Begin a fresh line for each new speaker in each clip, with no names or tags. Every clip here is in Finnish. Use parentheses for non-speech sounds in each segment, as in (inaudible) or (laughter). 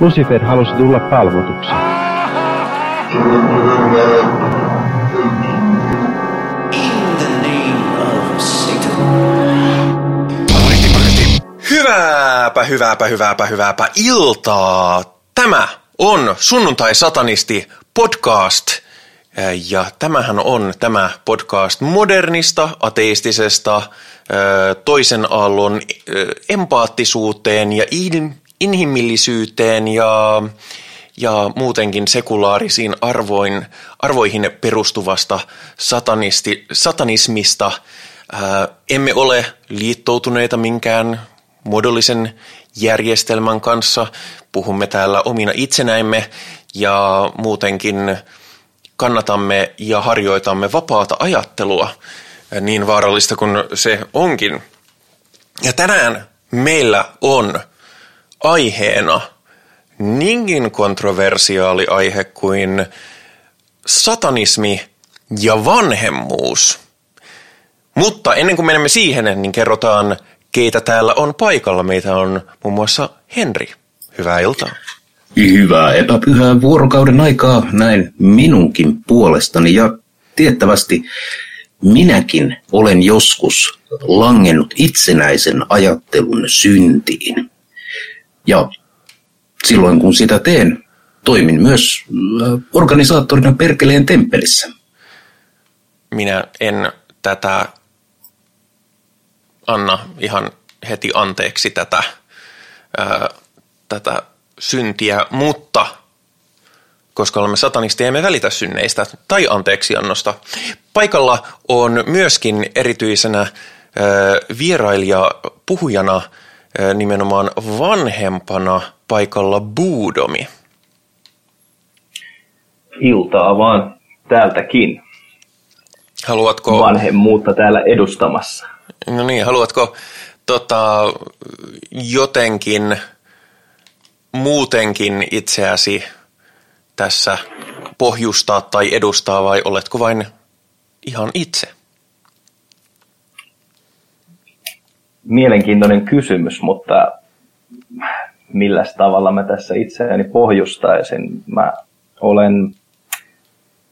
Lucifer halusi tulla palvotuksi.
Hyvääpä, hyvääpä, hyvääpä, hyvääpä iltaa. Tämä on Sunnuntai-satanisti podcast. Ja tämähän on tämä podcast modernista, ateistisesta, toisen aallon empaattisuuteen ja inhimillisyyteen ja, ja muutenkin sekulaarisiin arvoin, arvoihin perustuvasta satanisti, satanismista. Ää, emme ole liittoutuneita minkään muodollisen järjestelmän kanssa. Puhumme täällä omina itsenäimme ja muutenkin kannatamme ja harjoitamme vapaata ajattelua, niin vaarallista kuin se onkin. Ja tänään meillä on aiheena niinkin kontroversiaali aihe kuin satanismi ja vanhemmuus. Mutta ennen kuin menemme siihen, niin kerrotaan, keitä täällä on paikalla. Meitä on muun muassa Henri. Hyvää iltaa.
Hyvää epäpyhää vuorokauden aikaa näin minunkin puolestani ja tiettävästi minäkin olen joskus langennut itsenäisen ajattelun syntiin. Ja silloin kun sitä teen, toimin myös äh, organisaattorina Perkeleen temppelissä.
Minä en tätä anna ihan heti anteeksi tätä, ää, tätä syntiä, mutta koska olemme satanisti, emme välitä synneistä tai anteeksiannosta. Paikalla on myöskin erityisenä ää, vierailija puhujana nimenomaan vanhempana paikalla Buudomi.
Iltaa vaan täältäkin.
Haluatko...
Vanhemmuutta täällä edustamassa.
No niin, haluatko tota, jotenkin muutenkin itseäsi tässä pohjustaa tai edustaa vai oletko vain ihan itse?
Mielenkiintoinen kysymys, mutta millä tavalla mä tässä itseäni pohjustaisin? Mä olen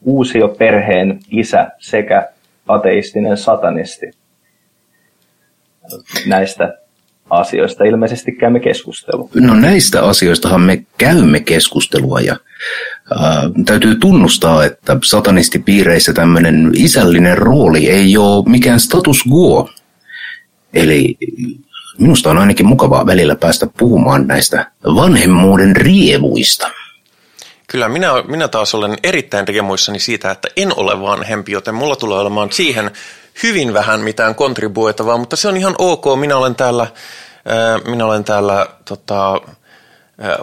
uusio perheen isä sekä ateistinen satanisti. Näistä asioista ilmeisesti käymme keskustelua.
No näistä asioistahan me käymme keskustelua ja ää, täytyy tunnustaa, että satanistipiireissä tämmöinen isällinen rooli ei ole mikään status quo. Eli minusta on ainakin mukavaa välillä päästä puhumaan näistä vanhemmuuden rievuista.
Kyllä, minä, minä taas olen erittäin riemuissani siitä, että en ole vanhempi, joten mulla tulee olemaan siihen hyvin vähän mitään kontribuoitavaa, mutta se on ihan ok. Minä olen täällä, äh, minä olen täällä tota, äh,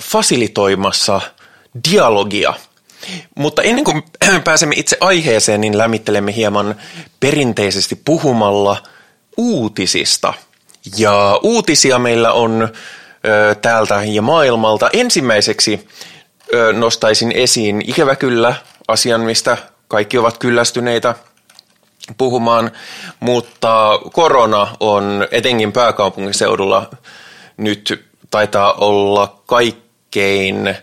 fasilitoimassa dialogia. Mutta ennen kuin (clears throat) pääsemme itse aiheeseen, niin lämmittelemme hieman perinteisesti puhumalla uutisista. Ja uutisia meillä on ö, täältä ja maailmalta. Ensimmäiseksi ö, nostaisin esiin ikävä kyllä asian, mistä kaikki ovat kyllästyneitä – puhumaan, mutta korona on etenkin pääkaupunkiseudulla nyt taitaa olla kaikkein,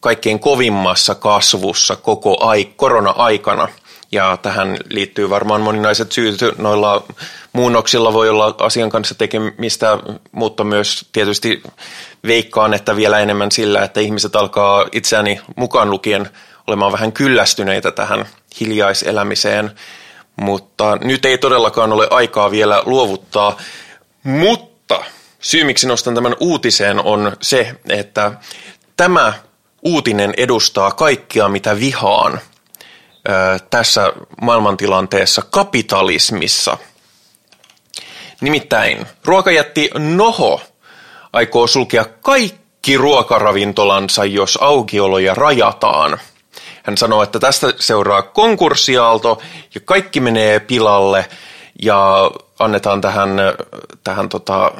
kaikkein kovimmassa kasvussa koko ai, korona-aikana. Ja tähän liittyy varmaan moninaiset syyt. Noilla muunnoksilla voi olla asian kanssa tekemistä, mutta myös tietysti veikkaan, että vielä enemmän sillä, että ihmiset alkaa itseäni mukaan lukien olemaan vähän kyllästyneitä tähän hiljaiselämiseen, mutta nyt ei todellakaan ole aikaa vielä luovuttaa. Mutta syy, miksi nostan tämän uutiseen, on se, että tämä uutinen edustaa kaikkia, mitä vihaan tässä maailmantilanteessa kapitalismissa. Nimittäin ruokajätti Noho aikoo sulkea kaikki ruokaravintolansa, jos aukioloja rajataan – hän sanoo, että tästä seuraa konkurssiaalto ja kaikki menee pilalle ja annetaan tähän, tähän tota,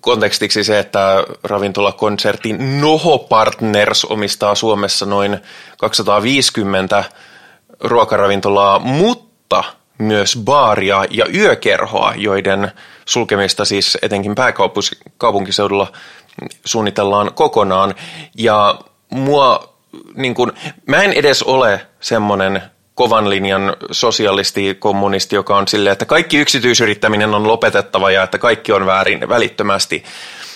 kontekstiksi se, että ravintolakonsertti Noho Partners omistaa Suomessa noin 250 ruokaravintolaa, mutta myös baaria ja yökerhoa, joiden sulkemista siis etenkin pääkaupunkiseudulla suunnitellaan kokonaan. Ja mua, niin kun, mä en edes ole semmoinen kovan linjan sosialisti, kommunisti, joka on silleen, että kaikki yksityisyrittäminen on lopetettava ja että kaikki on väärin välittömästi.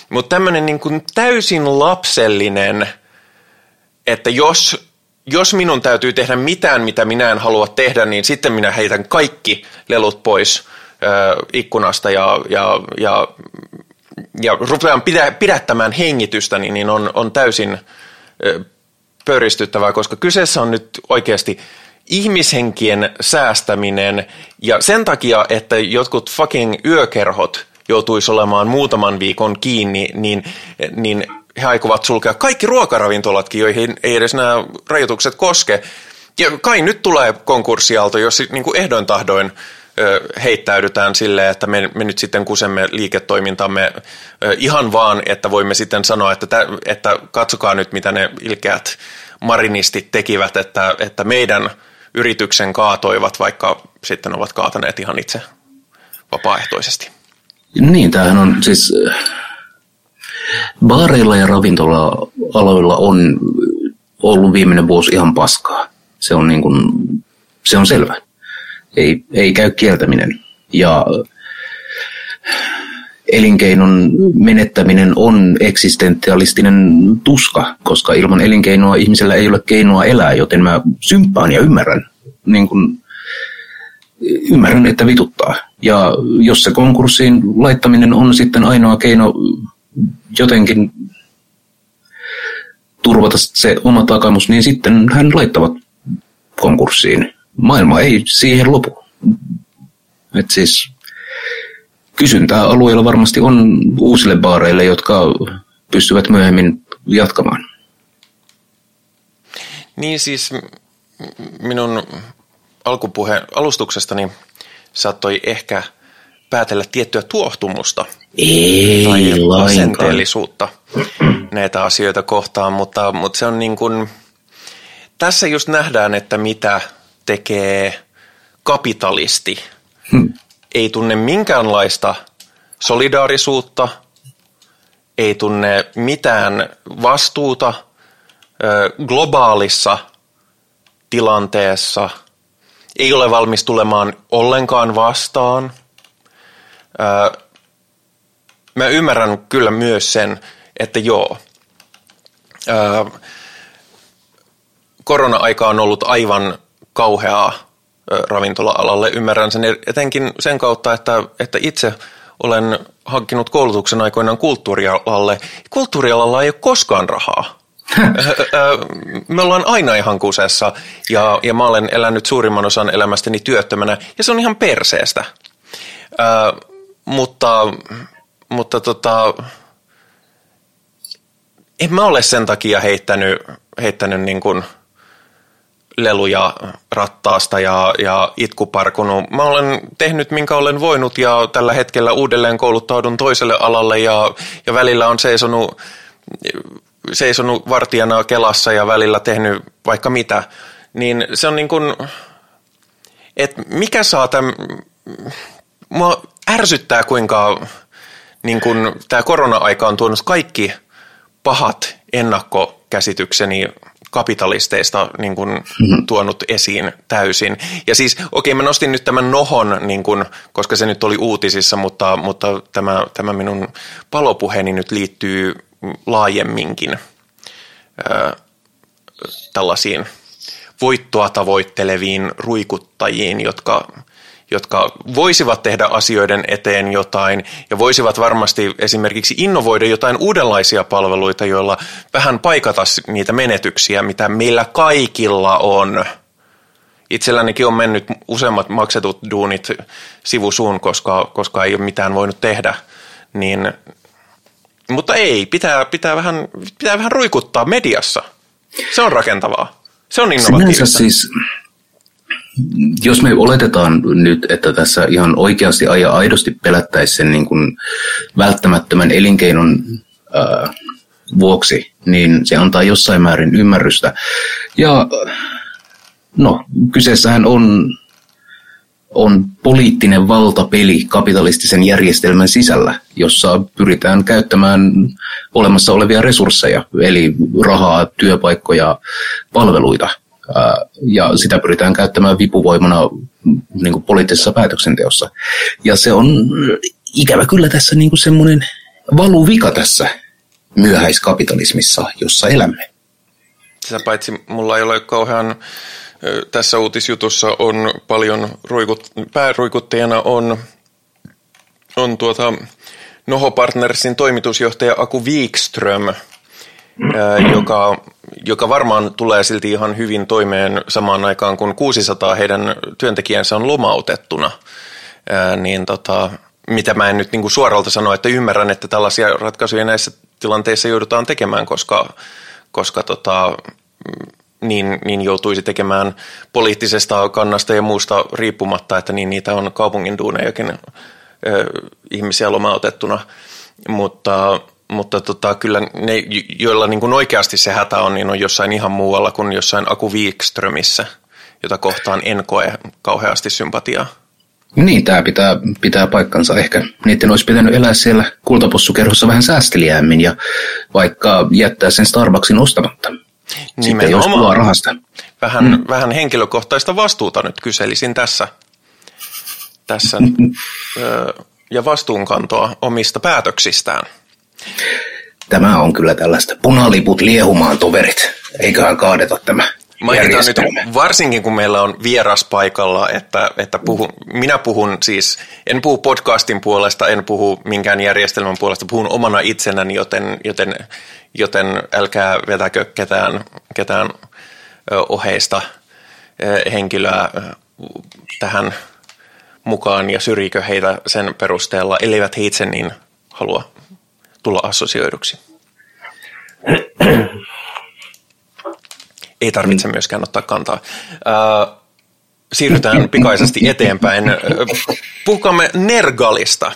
Mutta tämmöinen niin täysin lapsellinen, että jos, jos minun täytyy tehdä mitään, mitä minä en halua tehdä, niin sitten minä heitän kaikki lelut pois ö, ikkunasta ja, ja, ja, ja rupean pidä, pidättämään hengitystä, niin, niin on, on täysin ö, pöristyttävää, koska kyseessä on nyt oikeasti ihmishenkien säästäminen. Ja sen takia, että jotkut fucking yökerhot joutuisi olemaan muutaman viikon kiinni, niin, niin he aikovat sulkea kaikki ruokaravintolatkin, joihin ei edes nämä rajoitukset koske. Ja kai nyt tulee konkurssiaalto, jos niin kuin ehdoin tahdoin heittäydytään sille, että me, me nyt sitten kusemme liiketoimintamme ihan vaan, että voimme sitten sanoa, että, tä, että katsokaa nyt, mitä ne ilkeät marinistit tekivät, että, että meidän yrityksen kaatoivat, vaikka sitten ovat kaataneet ihan itse vapaaehtoisesti.
Niin, tämähän on siis... Baareilla ja ravintola-aloilla on ollut viimeinen vuosi ihan paskaa. Se on, niin kuin, se on selvä. Ei, ei käy kieltäminen. Ja elinkeinon menettäminen on eksistentialistinen tuska, koska ilman elinkeinoa ihmisellä ei ole keinoa elää, joten mä symppaan ja ymmärrän, niin kun, ymmärrän, että vituttaa. Ja jos se konkurssiin laittaminen on sitten ainoa keino jotenkin turvata se oma takamus, niin sitten hän laittavat konkurssiin. Maailma ei siihen lopu. Et siis kysyntää alueella varmasti on uusille baareille, jotka pystyvät myöhemmin jatkamaan.
Niin siis minun alkupuheen alustuksestani saattoi ehkä päätellä tiettyä tuohtumusta
Ei
tai asenteellisuutta näitä asioita kohtaan, mutta, mutta se on niin kuin, tässä just nähdään, että mitä tekee kapitalisti. Hmm. Ei tunne minkäänlaista solidaarisuutta, ei tunne mitään vastuuta globaalissa tilanteessa – ei ole valmis tulemaan ollenkaan vastaan. Mä ymmärrän kyllä myös sen, että joo, korona-aika on ollut aivan kauheaa ravintola-alalle. Ymmärrän sen etenkin sen kautta, että, että itse olen hankkinut koulutuksen aikoinaan kulttuurialalle. Kulttuurialalla ei ole koskaan rahaa. (laughs) me ollaan aina ihan kusessa ja, ja mä olen elänyt suurimman osan elämästäni työttömänä ja se on ihan perseestä. Mutta mutta tota, en mä ole sen takia heittänyt, heittänyt niin kuin leluja rattaasta ja, ja itkuparkunut. Mä olen tehnyt minkä olen voinut ja tällä hetkellä uudelleen kouluttaudun toiselle alalle ja, ja välillä on seisonut seisonut vartijana Kelassa ja välillä tehnyt vaikka mitä, niin se on niin kuin, että mikä saa tämän, mua ärsyttää kuinka niin kuin tämä korona-aika on tuonut kaikki pahat ennakkokäsitykseni kapitalisteista niin kuin, mm-hmm. tuonut esiin täysin. Ja siis, okei, mä nostin nyt tämän nohon, niin kuin, koska se nyt oli uutisissa, mutta, mutta tämä, tämä minun palopuheeni nyt liittyy laajemminkin ää, tällaisiin voittoa tavoitteleviin ruikuttajiin, jotka, jotka voisivat tehdä asioiden eteen jotain ja voisivat varmasti esimerkiksi innovoida jotain uudenlaisia palveluita, joilla vähän paikata niitä menetyksiä, mitä meillä kaikilla on. Itsellänikin on mennyt useammat maksetut duunit sivusuun, koska, koska ei ole mitään voinut tehdä, niin mutta ei, pitää, pitää, vähän, pitää vähän ruikuttaa mediassa. Se on rakentavaa. Se on innovatiivista.
siis, jos me oletetaan nyt, että tässä ihan oikeasti ja aidosti pelättäisiin sen niin kuin välttämättömän elinkeinon ää, vuoksi, niin se antaa jossain määrin ymmärrystä. Ja no, kyseessähän on on poliittinen valtapeli kapitalistisen järjestelmän sisällä, jossa pyritään käyttämään olemassa olevia resursseja, eli rahaa, työpaikkoja, palveluita. Ja sitä pyritään käyttämään vipuvoimana niin kuin poliittisessa päätöksenteossa. Ja se on ikävä kyllä tässä niin kuin semmoinen valuvika tässä myöhäiskapitalismissa, jossa elämme.
Sitä paitsi mulla ei ole kauhean tässä uutisjutussa on paljon ruikut, pääruikuttajana on, on tuota Noho Partnersin toimitusjohtaja Aku Wikström, joka, joka varmaan tulee silti ihan hyvin toimeen samaan aikaan, kun 600 heidän työntekijänsä on lomautettuna. Niin tota, mitä mä en nyt niin kuin suoralta sano, että ymmärrän, että tällaisia ratkaisuja näissä tilanteissa joudutaan tekemään, koska, koska tota, niin, niin joutuisi tekemään poliittisesta kannasta ja muusta riippumatta, että niin niitä on kaupungin duunejakin ö, ihmisiä lomautettuna. Mutta, mutta tota, kyllä ne, joilla niin kuin oikeasti se hätä on, niin on jossain ihan muualla kuin jossain Aku Wikströmissä, jota kohtaan en koe kauheasti sympatiaa.
Niin, tämä pitää, pitää paikkansa. Ehkä niiden olisi pitänyt elää siellä kultapossukerhossa vähän säästeliämmin ja vaikka jättää sen Starbucksin ostamatta. Sitten jos pulaa rahasta.
Vähän, mm. vähän henkilökohtaista vastuuta nyt kyselisin tässä. tässä (laughs) ö, ja vastuunkantoa omista päätöksistään.
Tämä on kyllä tällaista punaliput liehumaan toverit. Eiköhän kaadeta tämä
Mainitaan nyt varsinkin, kun meillä on vieras paikalla, että, että puhun, minä puhun siis, en puhu podcastin puolesta, en puhu minkään järjestelmän puolesta, puhun omana itsenäni, joten, joten, joten älkää vetäkö ketään, ketään oheista henkilöä tähän mukaan ja syrjikö heitä sen perusteella, elleivät he itse niin halua tulla assosioiduksi. ei tarvitse myöskään ottaa kantaa. Äh, siirrytään pikaisesti eteenpäin. Puhukaamme Nergalista.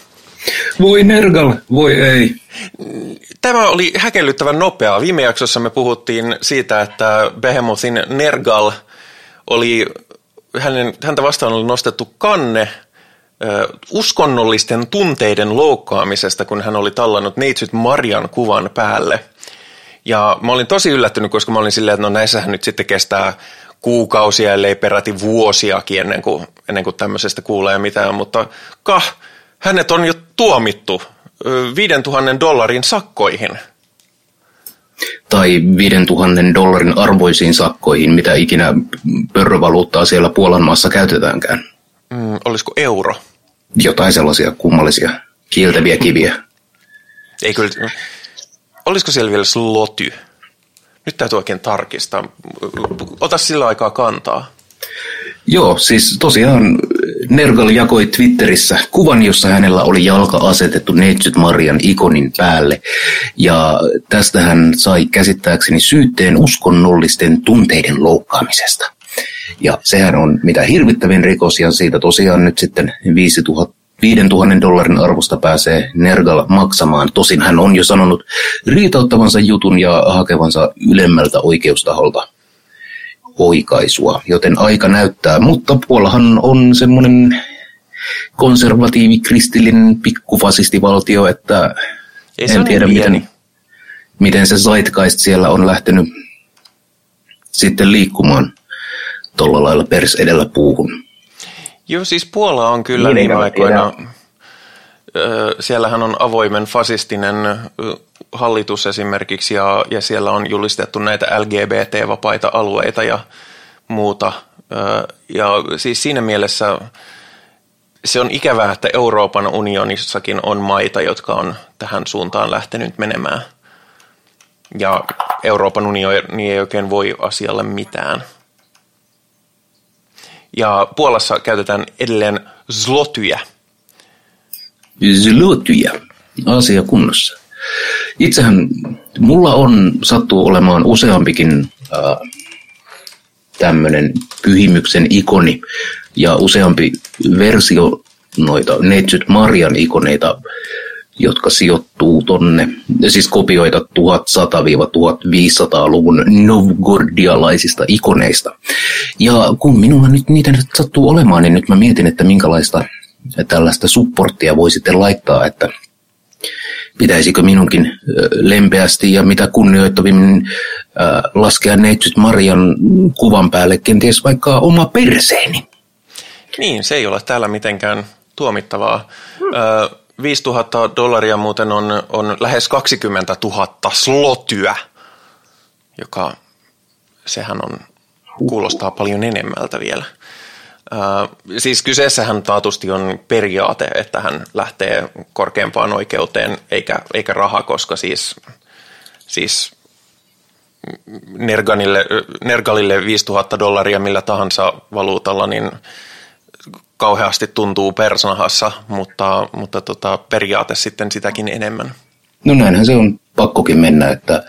Voi Nergal, voi ei.
Tämä oli häkellyttävän nopeaa. Viime jaksossa me puhuttiin siitä, että Behemothin Nergal oli, hänen, häntä vastaan oli nostettu kanne uskonnollisten tunteiden loukkaamisesta, kun hän oli tallannut neitsyt Marian kuvan päälle – ja mä olin tosi yllättynyt, koska mä olin silleen, että no näissähän nyt sitten kestää kuukausia, ellei peräti vuosiakin ennen kuin, ennen kuin tämmöisestä kuulee mitään, mutta kah, hänet on jo tuomittu 5000 dollarin sakkoihin.
Tai 5000 dollarin arvoisiin sakkoihin, mitä ikinä pörrövaluuttaa siellä Puolan maassa käytetäänkään.
Mm, olisiko euro?
Jotain sellaisia kummallisia kieltäviä kiviä.
Ei kyllä, olisiko siellä vielä sloty? Nyt täytyy oikein tarkistaa. Ota sillä aikaa kantaa.
Joo, siis tosiaan Nergal jakoi Twitterissä kuvan, jossa hänellä oli jalka asetettu Neitsyt Marian ikonin päälle. Ja tästä hän sai käsittääkseni syytteen uskonnollisten tunteiden loukkaamisesta. Ja sehän on mitä hirvittävin rikos, ja siitä tosiaan nyt sitten 5000 5000 dollarin arvosta pääsee Nergal maksamaan. Tosin hän on jo sanonut riitauttavansa jutun ja hakevansa ylemmältä oikeustaholta oikaisua, joten aika näyttää. Mutta Puolahan on semmoinen konservatiivi kristillinen pikkufasistivaltio, että Ei en tiedä niin miten, miten se Zeitgeist siellä on lähtenyt sitten liikkumaan tuolla lailla pers edellä puuhun.
Joo, siis Puola on kyllä niin, viime aikoina, siellähän on avoimen fasistinen hallitus esimerkiksi ja, ja siellä on julistettu näitä LGBT-vapaita alueita ja muuta. Ja siis siinä mielessä se on ikävää, että Euroopan unionissakin on maita, jotka on tähän suuntaan lähtenyt menemään. Ja Euroopan unioni ei oikein voi asialle mitään. Ja Puolassa käytetään edelleen zlotyjä.
Zlotyjä. Asia kunnossa. Itsehän mulla on sattuu olemaan useampikin äh, tämmöinen pyhimyksen ikoni ja useampi versio noita Neitsyt Marian ikoneita jotka sijoittuu tonne, siis kopioita 1100-1500-luvun novgordialaisista ikoneista. Ja kun minulla nyt niitä nyt sattuu olemaan, niin nyt mä mietin, että minkälaista tällaista supporttia voi sitten laittaa, että pitäisikö minunkin lempeästi ja mitä kunnioittavimmin laskea neitsyt Marian kuvan päälle kenties vaikka oma perseeni.
Niin, se ei ole täällä mitenkään tuomittavaa. Hmm. 5000 dollaria muuten on, on lähes 20 000 slotyä, joka sehän on, kuulostaa paljon enemmältä vielä. Uh, siis kyseessähän taatusti on periaate, että hän lähtee korkeampaan oikeuteen eikä, eikä raha, koska siis, siis Nerganille, Nergalille 5000 dollaria millä tahansa valuutalla, niin kauheasti tuntuu persnahassa, mutta, mutta tota, periaate sitten sitäkin enemmän.
No näinhän se on pakkokin mennä, että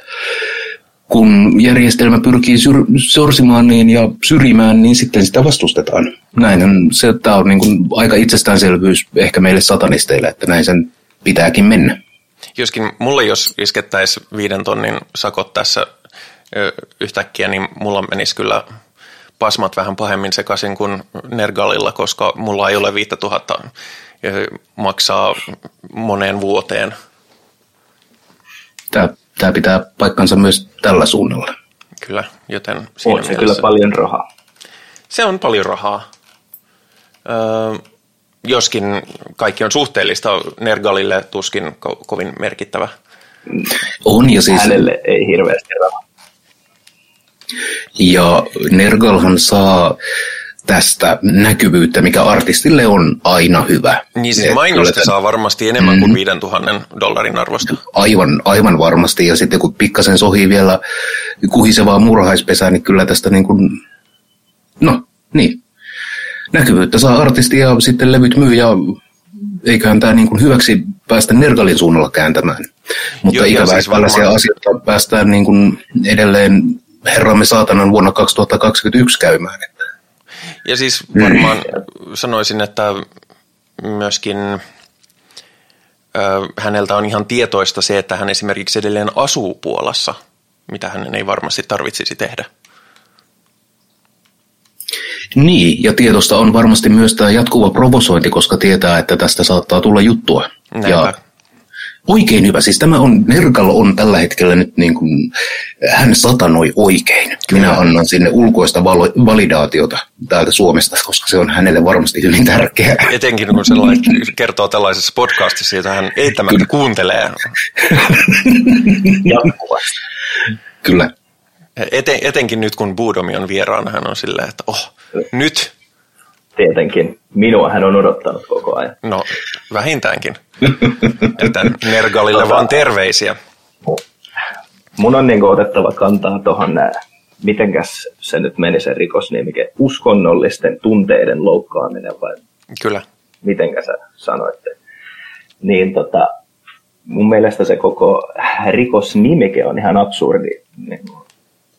kun järjestelmä pyrkii syr- sorsimaan niin ja syrjimään, niin sitten sitä vastustetaan. Näinhän se tämä on niin kuin aika itsestäänselvyys ehkä meille satanisteille, että näin sen pitääkin mennä.
Joskin mulle jos iskettäisiin viiden tonnin sakot tässä yhtäkkiä, niin mulla menisi kyllä pasmat vähän pahemmin sekaisin kuin Nergalilla, koska mulla ei ole 5000 ja maksaa moneen vuoteen.
Tämä, tämä pitää paikkansa myös tällä suunnalla.
Kyllä, joten
siinä on se kyllä paljon rahaa.
Se on paljon rahaa. Öö, joskin kaikki on suhteellista, Nergalille tuskin ko- kovin merkittävä.
On ja siis...
Hänelle ei hirveästi rahaa.
Ja Nergalhan saa tästä näkyvyyttä, mikä artistille on aina hyvä.
Niin siis mainosta saa varmasti enemmän kuin 5000 mm. dollarin arvosta.
Aivan, aivan varmasti. Ja sitten kun pikkasen sohii vielä kuhisevaa murhaispesää, niin kyllä tästä niin kuin, no niin, näkyvyyttä saa artisti ja sitten levyt myy ja eiköhän tämä niin kuin hyväksi päästä Nergalin suunnalla kääntämään. Mutta Joo, ikävä, siis varmaan... asioita päästään niin kuin edelleen herramme saatanan vuonna 2021 käymään.
Ja siis varmaan sanoisin, että myöskin häneltä on ihan tietoista se, että hän esimerkiksi edelleen asuu Puolassa, mitä hänen ei varmasti tarvitsisi tehdä.
Niin, ja tietosta on varmasti myös tämä jatkuva provosointi, koska tietää, että tästä saattaa tulla juttua. Näinpä. Ja Oikein hyvä. Siis tämä on, Nergal on tällä hetkellä nyt niin kuin, hän satanoi oikein. Minä annan sinne ulkoista valo- validaatiota täältä Suomesta, koska se on hänelle varmasti hyvin tärkeää.
Etenkin kun sellainen kertoo tällaisessa podcastissa, jota hän eittämättä Kyllä. kuuntelee. (laughs)
Jatkuvasti.
Kyllä.
Eten, etenkin nyt, kun Buudomi on vieraana, hän on silleen, että oh, nyt.
Tietenkin. Minua hän on odottanut koko ajan.
No, vähintäänkin. Että Nergalille tota, vaan terveisiä.
Mun on niin otettava kantaa tuohon nää, mitenkäs se nyt meni se rikosnimike, uskonnollisten tunteiden loukkaaminen vai?
Kyllä.
Mitenkä sä sanoitte? Niin tota, mun mielestä se koko rikosnimike on ihan absurdi. Niin,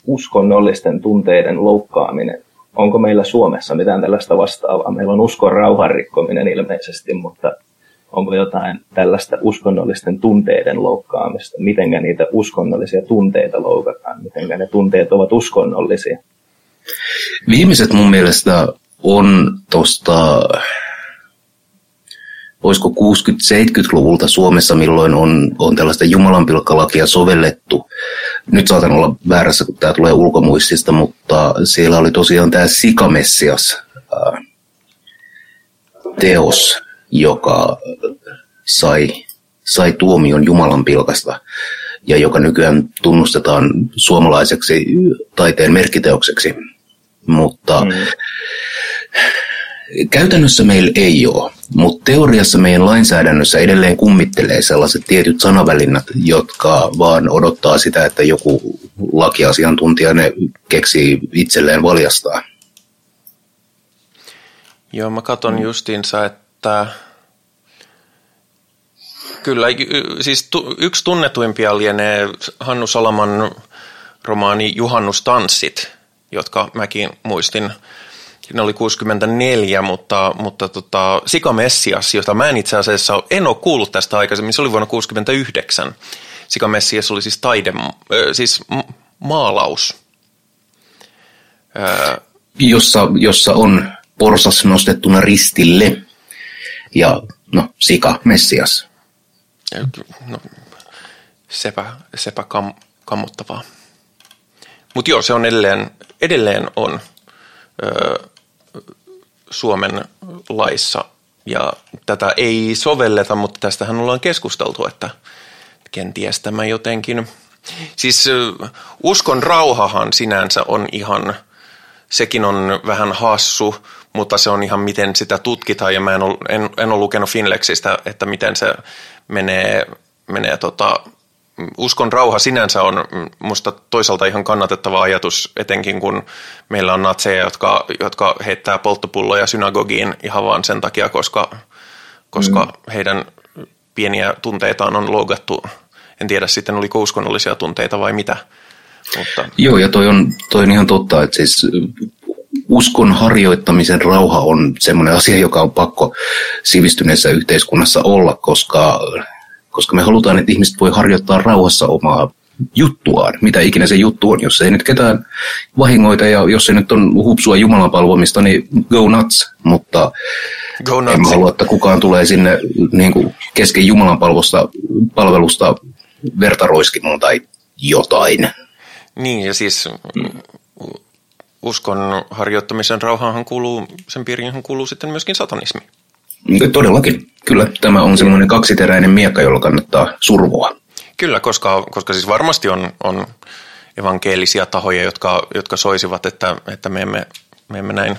uskonnollisten tunteiden loukkaaminen. Onko meillä Suomessa mitään tällaista vastaavaa? Meillä on uskon rauhan rikkominen ilmeisesti, mutta onko jotain tällaista uskonnollisten tunteiden loukkaamista, miten niitä uskonnollisia tunteita loukataan, miten ne tunteet ovat uskonnollisia.
Viimeiset mun mielestä on tuosta, olisiko 60-70-luvulta Suomessa, milloin on, on tällaista jumalanpilkkalakia sovellettu. Nyt saatan olla väärässä, kun tämä tulee ulkomuistista, mutta siellä oli tosiaan tämä Sikamessias teos, joka sai, sai tuomion Jumalan pilkasta ja joka nykyään tunnustetaan suomalaiseksi taiteen merkiteokseksi. Mutta mm. Käytännössä meillä ei ole, mutta teoriassa meidän lainsäädännössä edelleen kummittelee sellaiset tietyt sanavälinnät, jotka vaan odottaa sitä, että joku lakiasiantuntija ne keksii itselleen valjastaa.
Joo, mä katson justiinsa, että että kyllä, siis tu, yksi tunnetuimpia lienee Hannu Salaman romaani Juhannustanssit, jotka mäkin muistin ne oli 64, mutta, mutta tota, Sika Messias, jota mä en itse asiassa en ole kuullut tästä aikaisemmin, se oli vuonna 69. Sika Messias oli siis taide, siis maalaus.
Jossa, jossa on porsas nostettuna ristille ja no, Sika Messias.
No, sepä, sepä kam, kammottavaa. Mutta joo, se on edelleen, edelleen on ö, Suomen laissa. Ja tätä ei sovelleta, mutta tästähän ollaan keskusteltu, että kenties tämä jotenkin, siis uskon rauhahan sinänsä on ihan, sekin on vähän hassu, mutta se on ihan miten sitä tutkitaan. Ja mä en ole, en, en ole lukenut Finlexistä, että miten se menee, menee tota, uskon rauha sinänsä on musta toisaalta ihan kannatettava ajatus, etenkin kun meillä on natseja, jotka, jotka heittää polttopulloja synagogiin ihan vaan sen takia, koska, koska mm. heidän pieniä tunteitaan on lougattu. En tiedä sitten, oliko uskonnollisia tunteita vai mitä.
Mutta... Joo, ja toi on, toi on ihan totta, että siis uskon harjoittamisen rauha on semmoinen asia, joka on pakko sivistyneessä yhteiskunnassa olla, koska koska me halutaan, että ihmiset voi harjoittaa rauhassa omaa juttuaan, mitä ikinä se juttu on. Jos ei nyt ketään vahingoita ja jos se nyt on hupsua Jumalan palvomista, niin go nuts. Mutta go nuts. en halua, että kukaan tulee sinne niin kuin kesken Jumalan palvelusta, palvelusta verta roiskimaan tai jotain.
Niin, ja siis uskon harjoittamisen rauhaan kuuluu, sen piiriin kuuluu sitten myöskin satanismi.
Todellakin. Kyllä, tämä on semmoinen kaksiteräinen miekka, jolla kannattaa survoa.
Kyllä, koska, koska siis varmasti on, on evankelisia tahoja, jotka, jotka soisivat, että, että me, emme, me emme näin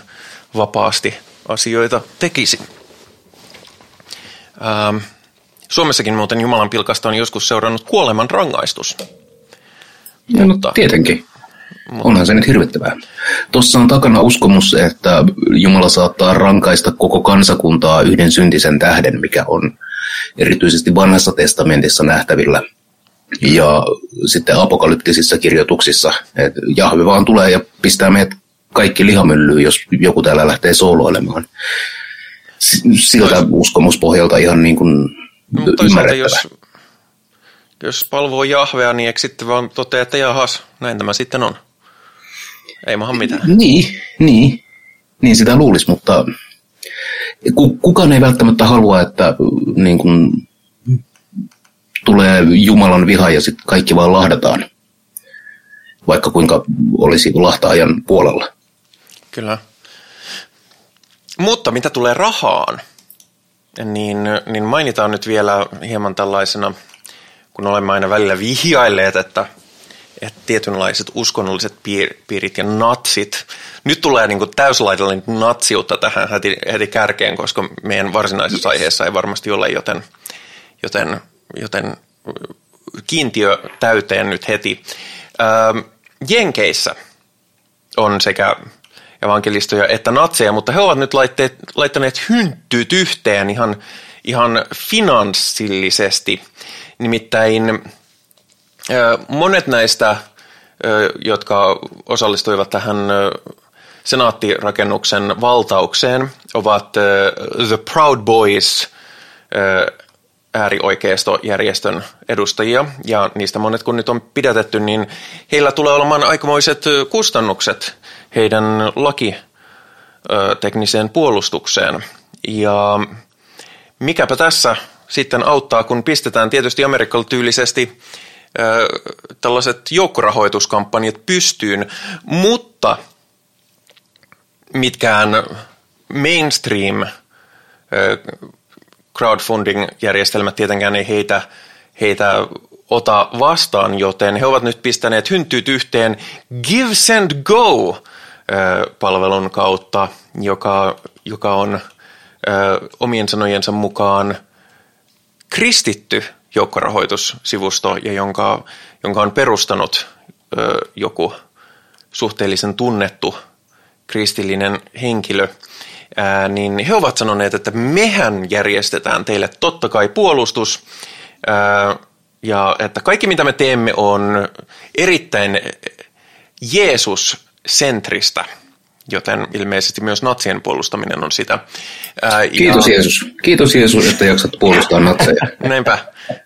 vapaasti asioita tekisi. Ähm, Suomessakin muuten Jumalan pilkasta on joskus seurannut kuoleman rangaistus.
No, mutta, tietenkin. Onhan se nyt hirvittävää. Tuossa on takana uskomus, että Jumala saattaa rankaista koko kansakuntaa yhden syntisen tähden, mikä on erityisesti vanhassa testamentissa nähtävillä. Ja sitten apokalyptisissa kirjoituksissa, että Jahve vaan tulee ja pistää meidät kaikki lihamyllyyn, jos joku täällä lähtee sooloilemaan. Siltä Tois... uskomuspohjalta ihan niin kuin no, ymmärrettävä. Jos,
jos palvoo Jahvea, niin eikö sitten vaan totea, että jahas, näin tämä sitten on? Ei maha mitään.
Niin, niin. Niin sitä luulisi, mutta kukaan ei välttämättä halua, että niin kun, tulee Jumalan viha ja sitten kaikki vaan lahdataan. Vaikka kuinka olisi lahtaajan puolella.
Kyllä. Mutta mitä tulee rahaan, niin, niin mainitaan nyt vielä hieman tällaisena, kun olemme aina välillä vihjailleet, että että tietynlaiset uskonnolliset piirit ja natsit. Nyt tulee niin kuin täyslaidallinen natsiutta tähän heti, heti kärkeen, koska meidän varsinaisessa aiheessa ei varmasti ole, joten, joten, joten kiintiö täyteen nyt heti. Öö, Jenkeissä on sekä evankelistoja että natseja, mutta he ovat nyt laitteet, laittaneet hynttyt yhteen ihan, ihan finanssillisesti. Nimittäin Monet näistä, jotka osallistuivat tähän senaattirakennuksen valtaukseen, ovat The Proud Boys äärioikeistojärjestön edustajia, ja niistä monet kun nyt on pidätetty, niin heillä tulee olemaan aikamoiset kustannukset heidän lakitekniseen puolustukseen. Ja mikäpä tässä sitten auttaa, kun pistetään tietysti Amerikalla tyylisesti tällaiset joukkorahoituskampanjat pystyyn, mutta mitkään mainstream crowdfunding-järjestelmät tietenkään ei heitä, heitä ota vastaan, joten he ovat nyt pistäneet hynttyyt yhteen Give, Send, Go palvelun kautta, joka, joka on omien sanojensa mukaan kristitty joukkorahoitussivusto ja jonka, jonka on perustanut ö, joku suhteellisen tunnettu kristillinen henkilö, ää, niin he ovat sanoneet, että mehän järjestetään teille totta kai puolustus, ää, ja että kaikki mitä me teemme on erittäin Jeesus-sentristä. joten ilmeisesti myös natsien puolustaminen on sitä. Ää,
Kiitos ja... Jeesus. Kiitos Jeesus, että jaksat puolustaa natseja.
Näinpä.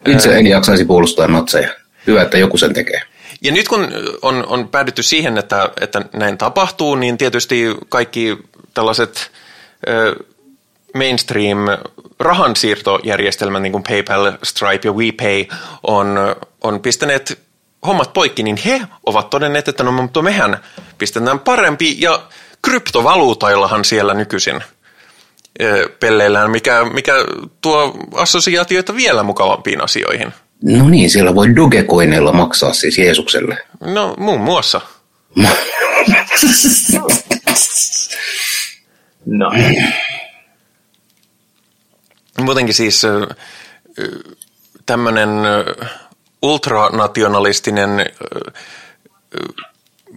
Itse en jaksaisi puolustaa natseja. Hyvä, että joku sen tekee.
Ja nyt kun on, on päädytty siihen, että, että näin tapahtuu, niin tietysti kaikki tällaiset ö, mainstream rahansiirtojärjestelmät, niin kuin PayPal, Stripe ja WePay, on, on pistäneet hommat poikki, niin he ovat todenneet, että no mutta mehän pistetään parempi ja kryptovaluutaillahan siellä nykyisin pelleillään, mikä, mikä tuo assosiaatioita vielä mukavampiin asioihin.
No niin, siellä voi Dogecoinilla maksaa siis Jeesukselle.
No muun muassa.
no.
Muutenkin siis tämmöinen ultranationalistinen,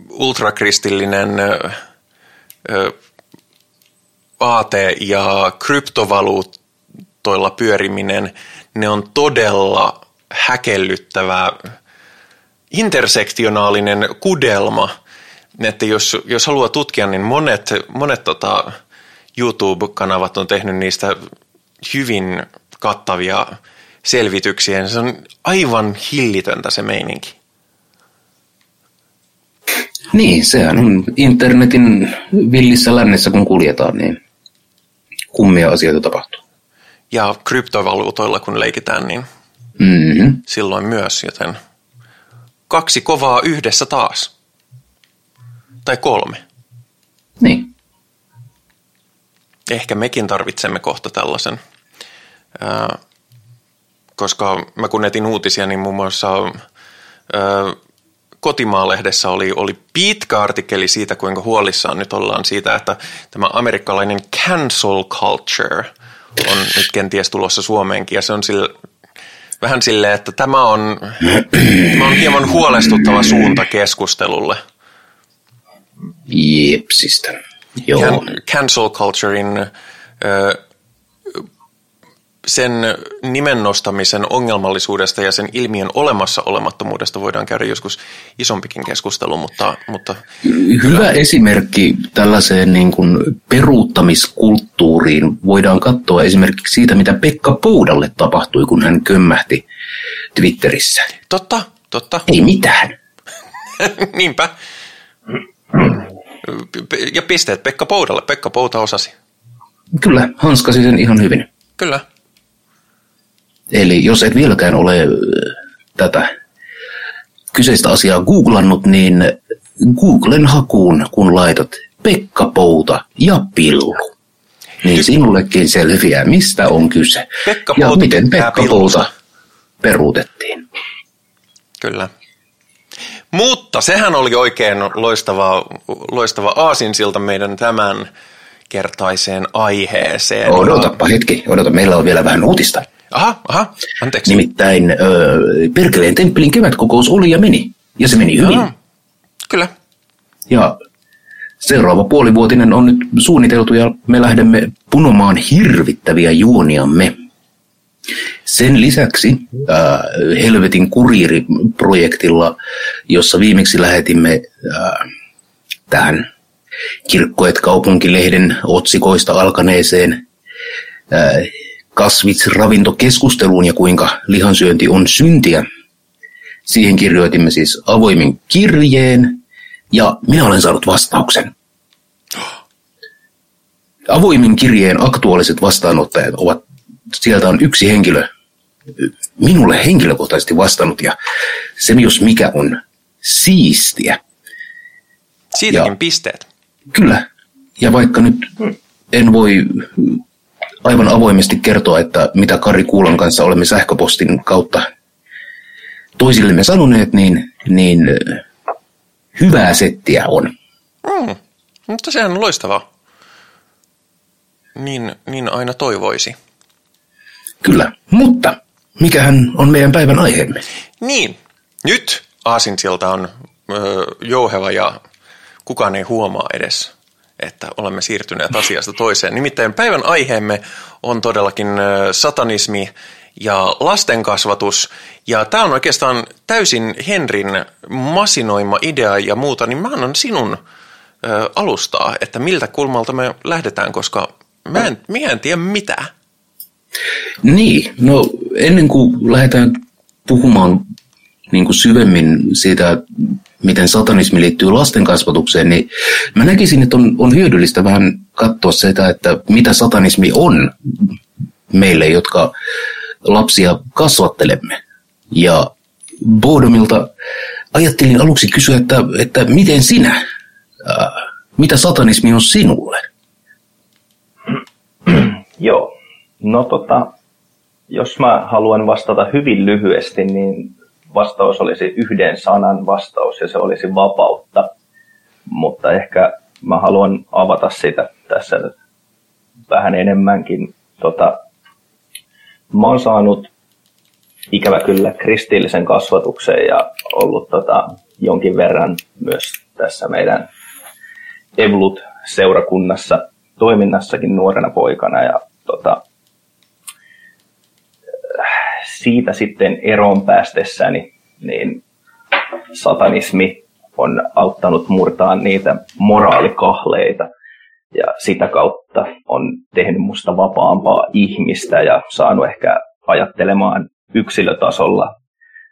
ultrakristillinen aate ja kryptovaluuttoilla pyöriminen, ne on todella häkellyttävä intersektionaalinen kudelma, että jos, jos haluaa tutkia, niin monet, monet tota, YouTube-kanavat on tehnyt niistä hyvin kattavia selvityksiä. Se on aivan hillitöntä se meininki.
Niin, sehän on internetin villissä lännessä, kun kuljetaan, niin kummia asioita tapahtuu.
Ja kryptovaluutoilla, kun leikitään, niin
mm-hmm.
silloin myös, joten kaksi kovaa yhdessä taas. Tai kolme.
Niin.
Ehkä mekin tarvitsemme kohta tällaisen. Ää, koska mä kun etin uutisia, niin muun muassa ää, Kotimaalehdessä oli, oli pitkä artikkeli siitä, kuinka huolissaan nyt ollaan siitä, että tämä amerikkalainen cancel culture on nyt kenties tulossa Suomeenkin. Ja se on sille, vähän silleen, että tämä on, tämä on hieman huolestuttava suunta keskustelulle.
Jepsistä. Joo. Can,
cancel culturein ö, sen nimen nostamisen ongelmallisuudesta ja sen ilmiön olemassa olemattomuudesta voidaan käydä joskus isompikin keskustelu, mutta... mutta
Hyvä esimerkki tällaiseen niin kuin peruuttamiskulttuuriin voidaan katsoa esimerkiksi siitä, mitä Pekka Poudalle tapahtui, kun hän kömmähti Twitterissä.
Totta, totta.
Ei mitään. (laughs)
Niinpä. Ja pisteet Pekka Poudalle. Pekka Pouta osasi.
Kyllä, hanskasi sen ihan hyvin.
Kyllä.
Eli jos et vieläkään ole tätä kyseistä asiaa googlannut, niin Googlen hakuun, kun laitat Pekka Pouta ja pillu, niin sinullekin selviää, mistä on kyse.
Pekka
ja
Pouta
miten Pekka Pouta peruutettiin.
Kyllä. Mutta sehän oli oikein loistava, loistava aasinsilta meidän tämän kertaiseen aiheeseen.
Odotapa hetki, odota, meillä on vielä vähän uutista.
Aha, aha, anteeksi.
Nimittäin ö, Perkeleen temppelin kevätkokous oli ja meni, ja se meni hyvin.
Aha, kyllä.
Ja seuraava puolivuotinen on nyt suunniteltu ja me lähdemme punomaan hirvittäviä juoniamme. Sen lisäksi äh, Helvetin kuriiriprojektilla, jossa viimeksi lähetimme äh, tähän kirkkoet kaupunkilehden otsikoista alkaneeseen äh, kasvitsravintokeskusteluun ja kuinka lihansyönti on syntiä. Siihen kirjoitimme siis avoimen kirjeen ja minä olen saanut vastauksen. Avoimen kirjeen aktuaaliset vastaanottajat ovat, sieltä on yksi henkilö minulle henkilökohtaisesti vastannut ja se jos mikä on siistiä.
Siitäkin ja, pisteet.
Kyllä. Ja vaikka nyt en voi aivan avoimesti kertoa, että mitä Kari Kuulan kanssa olemme sähköpostin kautta toisillemme sanoneet, niin, niin hyvää settiä on.
Mm, mutta sehän on loistavaa. Niin, niin aina toivoisi.
Kyllä, mutta mikähän on meidän päivän aiheemme?
Niin, nyt Aasinsilta on öö, jouheva ja kukaan ei huomaa edes että olemme siirtyneet asiasta toiseen. Nimittäin päivän aiheemme on todellakin satanismi ja lastenkasvatus. Ja tämä on oikeastaan täysin Henrin masinoima idea ja muuta, niin mä annan sinun ö, alustaa, että miltä kulmalta me lähdetään, koska mä en, mä en tiedä mitä.
Niin, no ennen kuin lähdetään puhumaan niin kuin syvemmin siitä, miten satanismi liittyy lasten kasvatukseen, niin mä näkisin, että on, on hyödyllistä vähän katsoa sitä, että mitä satanismi on meille, jotka lapsia kasvattelemme. Ja Bodomilta ajattelin aluksi kysyä, että, että miten sinä, äh, mitä satanismi on sinulle? (clears throat)
Joo, no tota, jos mä haluan vastata hyvin lyhyesti, niin vastaus olisi yhden sanan vastaus ja se olisi vapautta. Mutta ehkä mä haluan avata sitä tässä vähän enemmänkin. Tota, mä oon saanut ikävä kyllä kristillisen kasvatuksen ja ollut tota, jonkin verran myös tässä meidän Evlut-seurakunnassa toiminnassakin nuorena poikana ja tota, siitä sitten eroon päästessäni, niin satanismi on auttanut murtaa niitä moraalikahleita. Ja sitä kautta on tehnyt musta vapaampaa ihmistä ja saanut ehkä ajattelemaan yksilötasolla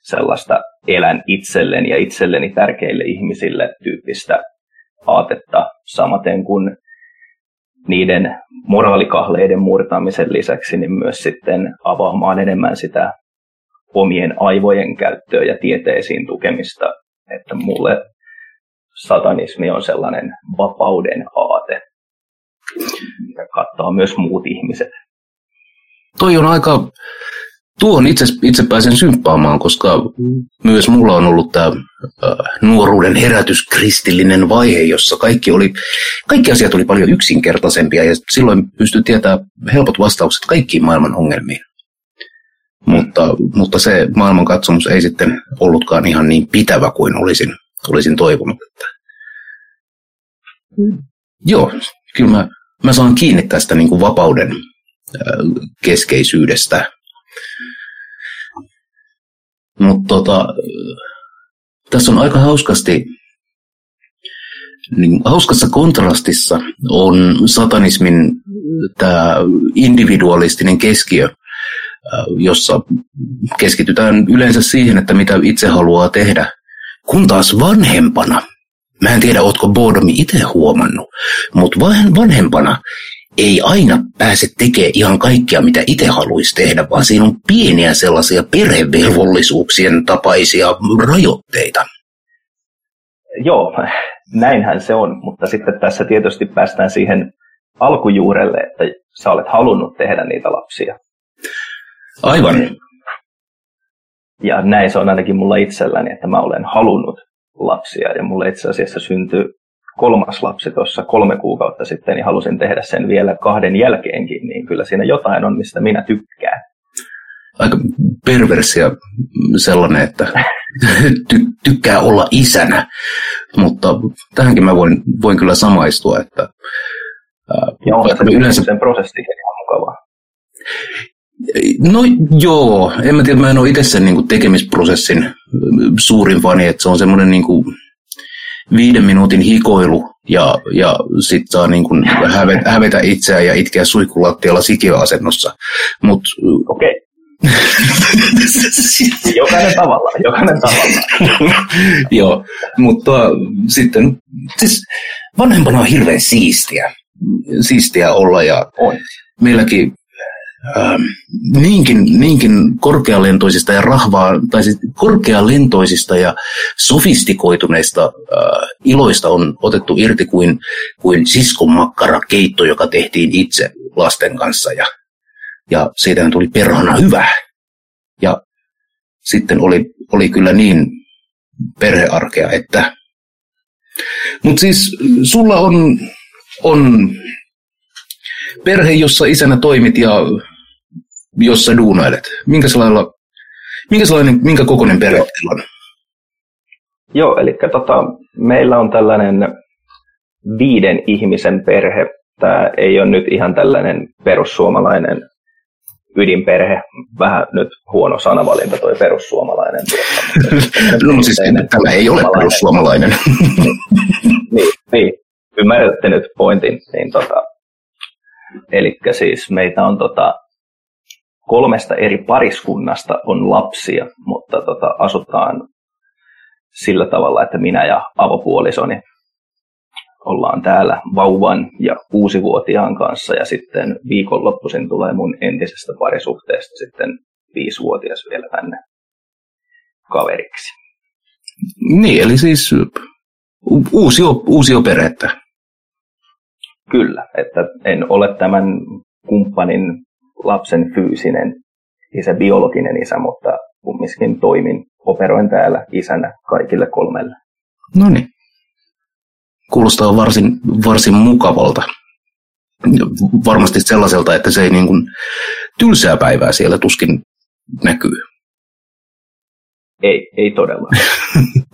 sellaista elän itselleni ja itselleni tärkeille ihmisille tyyppistä aatetta, samaten kuin niiden moraalikahleiden murtamisen lisäksi niin myös sitten avaamaan enemmän sitä omien aivojen käyttöä ja tieteisiin tukemista. Että mulle satanismi on sellainen vapauden aate, mikä kattaa myös muut ihmiset.
Toi on aika tuon itse, itse pääsen symppaamaan, koska myös mulla on ollut tämä nuoruuden herätys, kristillinen vaihe, jossa kaikki, oli, kaikki asiat oli paljon yksinkertaisempia ja silloin pystyi tietämään helpot vastaukset kaikkiin maailman ongelmiin. Mutta, mutta se maailmankatsomus ei sitten ollutkaan ihan niin pitävä kuin olisin, olisin toivonut. Että... Joo, kyllä mä, mä saan kiinni tästä niin kuin vapauden keskeisyydestä mutta tota, tässä on aika hauskasti, niin hauskassa kontrastissa on satanismin tämä individualistinen keskiö, jossa keskitytään yleensä siihen, että mitä itse haluaa tehdä. Kun taas vanhempana, mä en tiedä, ootko Bodomi itse huomannut, mutta vanhempana ei aina pääse tekemään ihan kaikkea, mitä itse haluaisi tehdä, vaan siinä on pieniä sellaisia perhevelvollisuuksien tapaisia rajoitteita.
Joo, näinhän se on, mutta sitten tässä tietysti päästään siihen alkujuurelle, että sä olet halunnut tehdä niitä lapsia.
Aivan.
Ja näin se on ainakin mulla itselläni, että mä olen halunnut lapsia ja mulle itse asiassa syntyi kolmas lapsi tuossa kolme kuukautta sitten, niin halusin tehdä sen vielä kahden jälkeenkin, niin kyllä siinä jotain on, mistä minä tykkään.
Aika perversia sellainen, että (laughs) ty- tykkää olla isänä, mutta tähänkin mä voin, voin kyllä samaistua, että
ää, Joo, se yleensä... sen prosessi ihan mukavaa.
No joo, en mä tiedä, mä en ole itse sen niin kuin, tekemisprosessin suurin fani, että se on semmoinen niin kuin, viiden minuutin hikoilu ja, ja sitten saa niin kuin hävetä, hävetä itseään ja itkeä suihkulattialla sikiöasennossa. Mut,
Okei. (laughs) jokainen tavalla, jokainen tavalla. (laughs)
Joo, mutta sitten siis vanhempana on hirveän siistiä, siistiä olla ja on. meilläkin ähm, niinkin, niinkin korkealentoisista ja rahvaa, tai siis korkealentoisista ja sofistikoituneista äh, iloista on otettu irti kuin, kuin keitto, joka tehtiin itse lasten kanssa. Ja, ja siitä tuli perhana hyvä. Ja sitten oli, oli kyllä niin perhearkea, että... Mutta siis sulla on, on perhe, jossa isänä toimit ja jossa duunailet? Minkä sellainen, minkä, sellainen, minkä kokoinen perhe on?
Joo, eli tota, meillä on tällainen viiden ihmisen perhe. Tämä ei ole nyt ihan tällainen perussuomalainen ydinperhe. Vähän nyt huono sanavalinta toi perussuomalainen. (laughs)
no siis tämä ei ole perussuomalainen. (laughs)
niin, niin, ymmärrätte nyt pointin, niin tota, eli siis meitä on tota, kolmesta eri pariskunnasta on lapsia, mutta tota, asutaan sillä tavalla, että minä ja avopuolisoni ollaan täällä vauvan ja kuusivuotiaan kanssa ja sitten viikonloppuisin tulee mun entisestä parisuhteesta sitten viisivuotias vielä tänne kaveriksi.
Niin, eli siis uusio, uusio perhettä.
Kyllä, että en ole tämän kumppanin lapsen fyysinen isä, biologinen isä, mutta kumminkin toimin, operoin täällä isänä kaikille kolmelle.
No niin. Kuulostaa varsin, varsin mukavalta. Varmasti sellaiselta, että se ei niin kuin tylsää päivää siellä tuskin näkyy.
Ei, ei todella.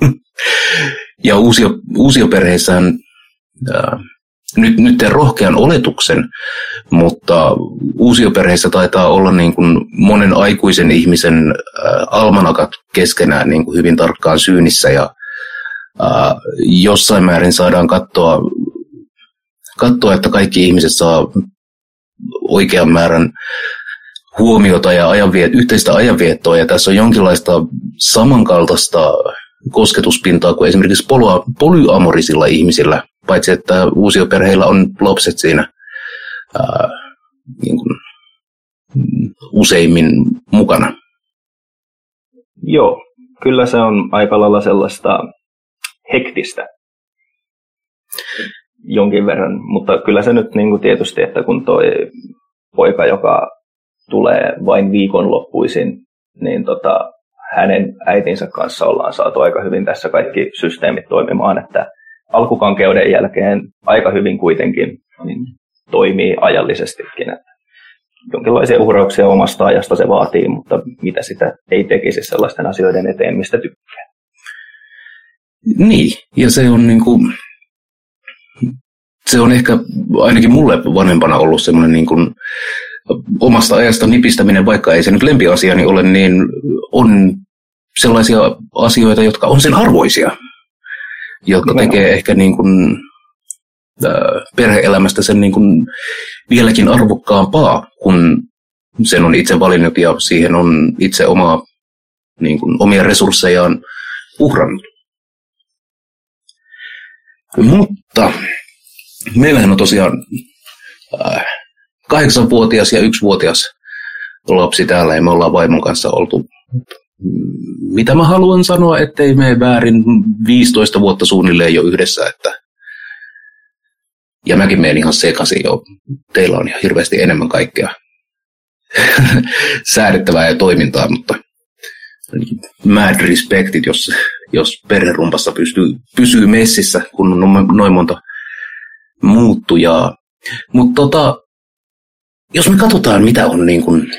(laughs)
ja uusio, uusioperheissähän äh, nyt, nyt teen rohkean oletuksen, mutta uusioperheissä taitaa olla niin kuin monen aikuisen ihmisen äh, almanakat keskenään niin kuin hyvin tarkkaan syynissä ja äh, jossain määrin saadaan katsoa, katsoa, että kaikki ihmiset saa oikean määrän huomiota ja ajanviet, yhteistä ajanviettoa. Ja tässä on jonkinlaista samankaltaista kosketuspintaa kuin esimerkiksi polyamorisilla ihmisillä, paitsi että uusioperheillä on lapset siinä ää, niin kuin, useimmin mukana.
Joo, kyllä se on aika lailla sellaista hektistä jonkin verran, mutta kyllä se nyt niin kuin tietysti, että kun toi poika, joka tulee vain viikonloppuisin, niin tota, hänen äitinsä kanssa ollaan saatu aika hyvin tässä kaikki systeemit toimimaan, että alkukankeuden jälkeen aika hyvin kuitenkin niin toimii ajallisestikin. Että jonkinlaisia uhrauksia omasta ajasta se vaatii, mutta mitä sitä ei tekisi sellaisten asioiden eteen, mistä tykkää.
Niin, ja se on niin kuin, se on ehkä ainakin mulle vanhempana ollut semmoinen niin kuin omasta ajasta nipistäminen, vaikka ei se nyt lempiasiani ole, niin on sellaisia asioita, jotka on sen arvoisia, jotka tekee ehkä niin kuin, perheelämästä sen niin kuin vieläkin arvokkaampaa, kun sen on itse valinnut ja siihen on itse omaa, niin kuin, omia resurssejaan uhrannut. Mutta meillähän on tosiaan äh, kahdeksanvuotias ja yksivuotias lapsi täällä ja me ollaan vaimon kanssa oltu, mitä mä haluan sanoa, ettei mene väärin 15 vuotta suunnilleen jo yhdessä, että ja mäkin menen ihan sekaisin jo. Teillä on ihan hirveästi enemmän kaikkea (laughs) säädettävää ja toimintaa, mutta mad respectit, jos, jos perherumpassa pystyy, pysyy messissä, kun on noin monta muuttujaa. Mutta tota, jos me katsotaan, mitä on niin kuin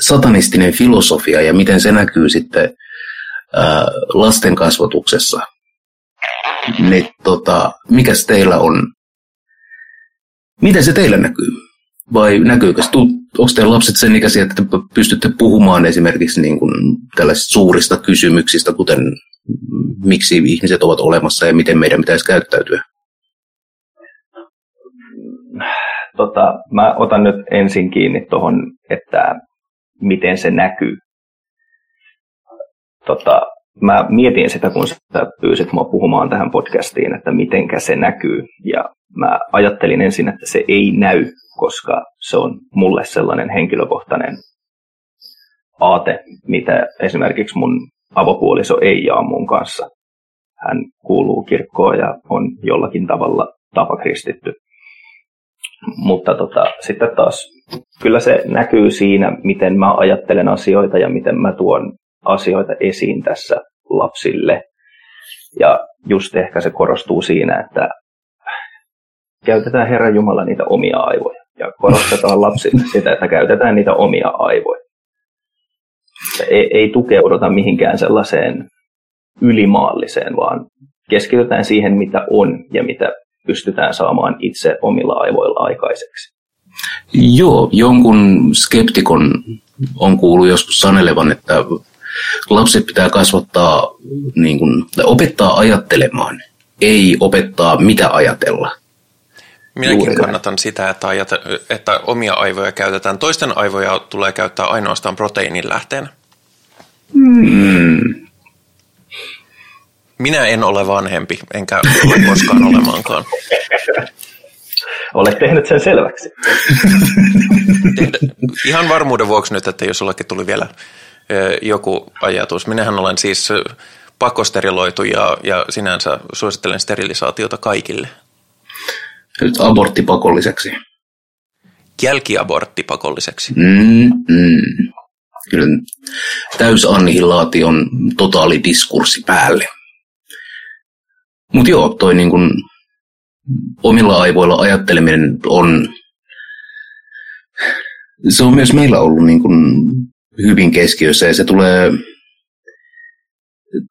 satanistinen filosofia ja miten se näkyy sitten ää, lasten kasvatuksessa, niin tota, mikäs teillä on, miten se teillä näkyy? Vai näkyykö, onko teillä lapset sen ikäisiä, että te pystytte puhumaan esimerkiksi niin kuin tällaisista suurista kysymyksistä, kuten miksi ihmiset ovat olemassa ja miten meidän pitäisi käyttäytyä?
tota, mä otan nyt ensin kiinni tuohon, että miten se näkyy. Tota, mä mietin sitä, kun sä pyysit mua puhumaan tähän podcastiin, että mitenkä se näkyy. Ja mä ajattelin ensin, että se ei näy, koska se on mulle sellainen henkilökohtainen aate, mitä esimerkiksi mun avopuoliso ei jaa mun kanssa. Hän kuuluu kirkkoon ja on jollakin tavalla tapakristitty. Mutta tota, sitten taas kyllä se näkyy siinä, miten mä ajattelen asioita ja miten mä tuon asioita esiin tässä lapsille. Ja just ehkä se korostuu siinä, että käytetään Herran Jumala niitä omia aivoja. Ja korostetaan (laughs) lapsille sitä, että käytetään niitä omia aivoja. Ei, ei tukeuduta mihinkään sellaiseen ylimaalliseen, vaan keskitytään siihen, mitä on ja mitä pystytään saamaan itse omilla aivoilla aikaiseksi.
Joo, jonkun skeptikon on kuullut joskus sanelevan, että lapset pitää kasvattaa, niin kuin, opettaa ajattelemaan ei opettaa mitä ajatella.
Minäkin Juuri kannatan sitä, että, ajata, että omia aivoja käytetään. Toisten aivoja tulee käyttää ainoastaan proteiinin lähteenä. Mm. Minä en ole vanhempi, enkä ole koskaan (laughs) olemaankaan.
Olet tehnyt sen selväksi.
Tehdä, ihan varmuuden vuoksi nyt, että jos jollekin tuli vielä joku ajatus. Minähän olen siis pakosteriloitu ja, ja sinänsä suosittelen sterilisaatiota kaikille.
Nyt abortti pakolliseksi.
Jälkiabortti pakolliseksi.
Mm, mm. Kyllä täysannihilaation totaali diskurssi päälle. Mutta joo, toi niin kun omilla aivoilla ajatteleminen on, se on myös meillä ollut niin kun hyvin keskiössä ja se tulee,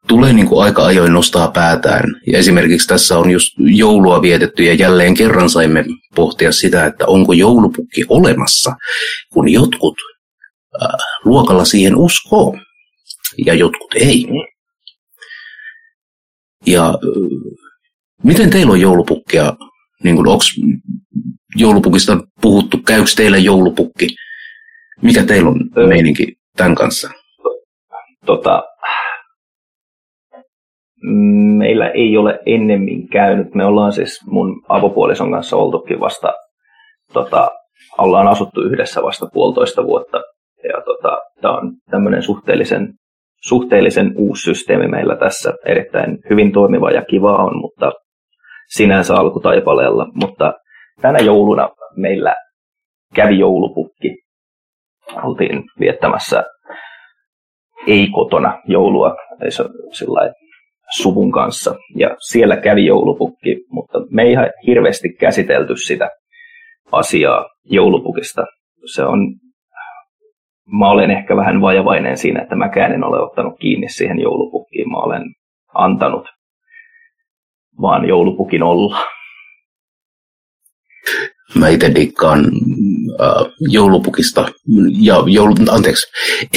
tulee niin kuin aika ajoin nostaa päätään. Ja esimerkiksi tässä on just joulua vietetty ja jälleen kerran saimme pohtia sitä, että onko joulupukki olemassa, kun jotkut äh, luokalla siihen uskoo ja jotkut ei. Ja äh, miten teillä on joulupukkia? Niin kuin, onko joulupukista puhuttu? Käykö teillä joulupukki? Mikä teillä on öö, meininki tämän kanssa?
Tota, meillä ei ole ennemmin käynyt. Me ollaan siis mun avopuolison kanssa oltukin vasta, tota, ollaan asuttu yhdessä vasta puolitoista vuotta. Ja tota, tämä on tämmöinen suhteellisen, suhteellisen uusi systeemi meillä tässä. Erittäin hyvin toimiva ja kiva on, mutta sinänsä alkutaipaleella. Mutta tänä jouluna meillä kävi joulupukki oltiin viettämässä ei-kotona joulua sillä suvun kanssa. Ja siellä kävi joulupukki, mutta me ei ihan hirveästi käsitelty sitä asiaa joulupukista. Se on, mä olen ehkä vähän vajavainen siinä, että mäkään en ole ottanut kiinni siihen joulupukkiin. Mä olen antanut vaan joulupukin olla.
Mä itse dikkaan äh, joulupukista, ja joulu, anteeksi,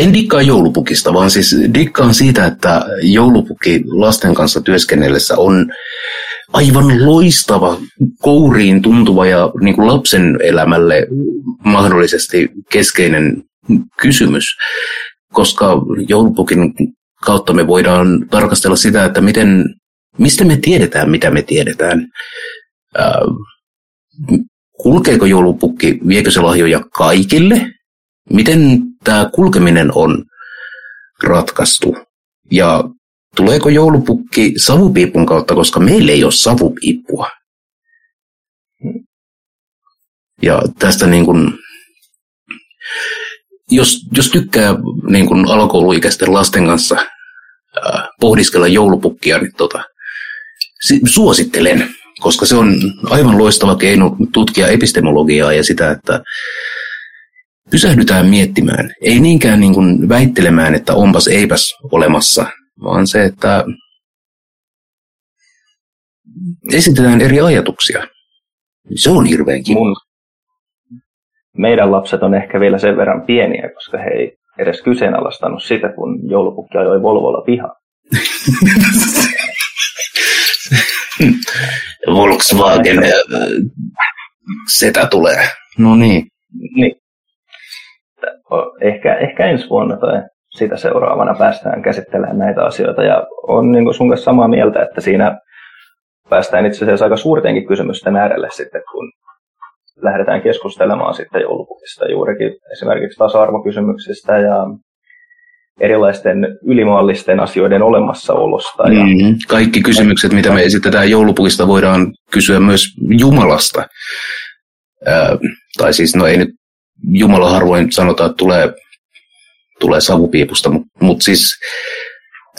en dikkaa joulupukista, vaan siis dikkaan siitä, että joulupukki lasten kanssa työskennellessä on aivan loistava, kouriin tuntuva ja niin kuin lapsen elämälle mahdollisesti keskeinen kysymys, koska joulupukin kautta me voidaan tarkastella sitä, että miten, mistä me tiedetään, mitä me tiedetään. Äh, kulkeeko joulupukki, viekö se lahjoja kaikille? Miten tämä kulkeminen on ratkaistu? Ja tuleeko joulupukki savupiipun kautta, koska meillä ei ole savupiippua? Ja tästä niin kuin, jos, jos tykkää niin kuin alakouluikäisten lasten kanssa äh, pohdiskella joulupukkia, niin tota, suosittelen koska se on aivan loistava keino tutkia epistemologiaa ja sitä, että pysähdytään miettimään. Ei niinkään niin kuin väittelemään, että onpas eipäs olemassa, vaan se, että esitetään eri ajatuksia. Se on hirveän kiva. Mun,
meidän lapset on ehkä vielä sen verran pieniä, koska he ei edes kyseenalaistanut sitä, kun joulupukki ajoi Volvolla pihaan. (laughs)
Volkswagen setä tulee. No niin. niin.
Ehkä, ehkä ensi vuonna tai sitä seuraavana päästään käsittelemään näitä asioita. Ja on niin kuin sun kanssa samaa mieltä, että siinä päästään itse asiassa aika suurtenkin kysymysten äärelle sitten, kun lähdetään keskustelemaan sitten joulupukista juurikin esimerkiksi tasa-arvokysymyksistä ja erilaisten ylimaallisten asioiden olemassaolosta. Ja... Mm-hmm.
Kaikki kysymykset, mitä me esitetään joulupukista, voidaan kysyä myös Jumalasta. Ää, tai siis, no ei nyt Jumala harvoin sanota, että tulee, tulee savupiipusta, mutta mut siis,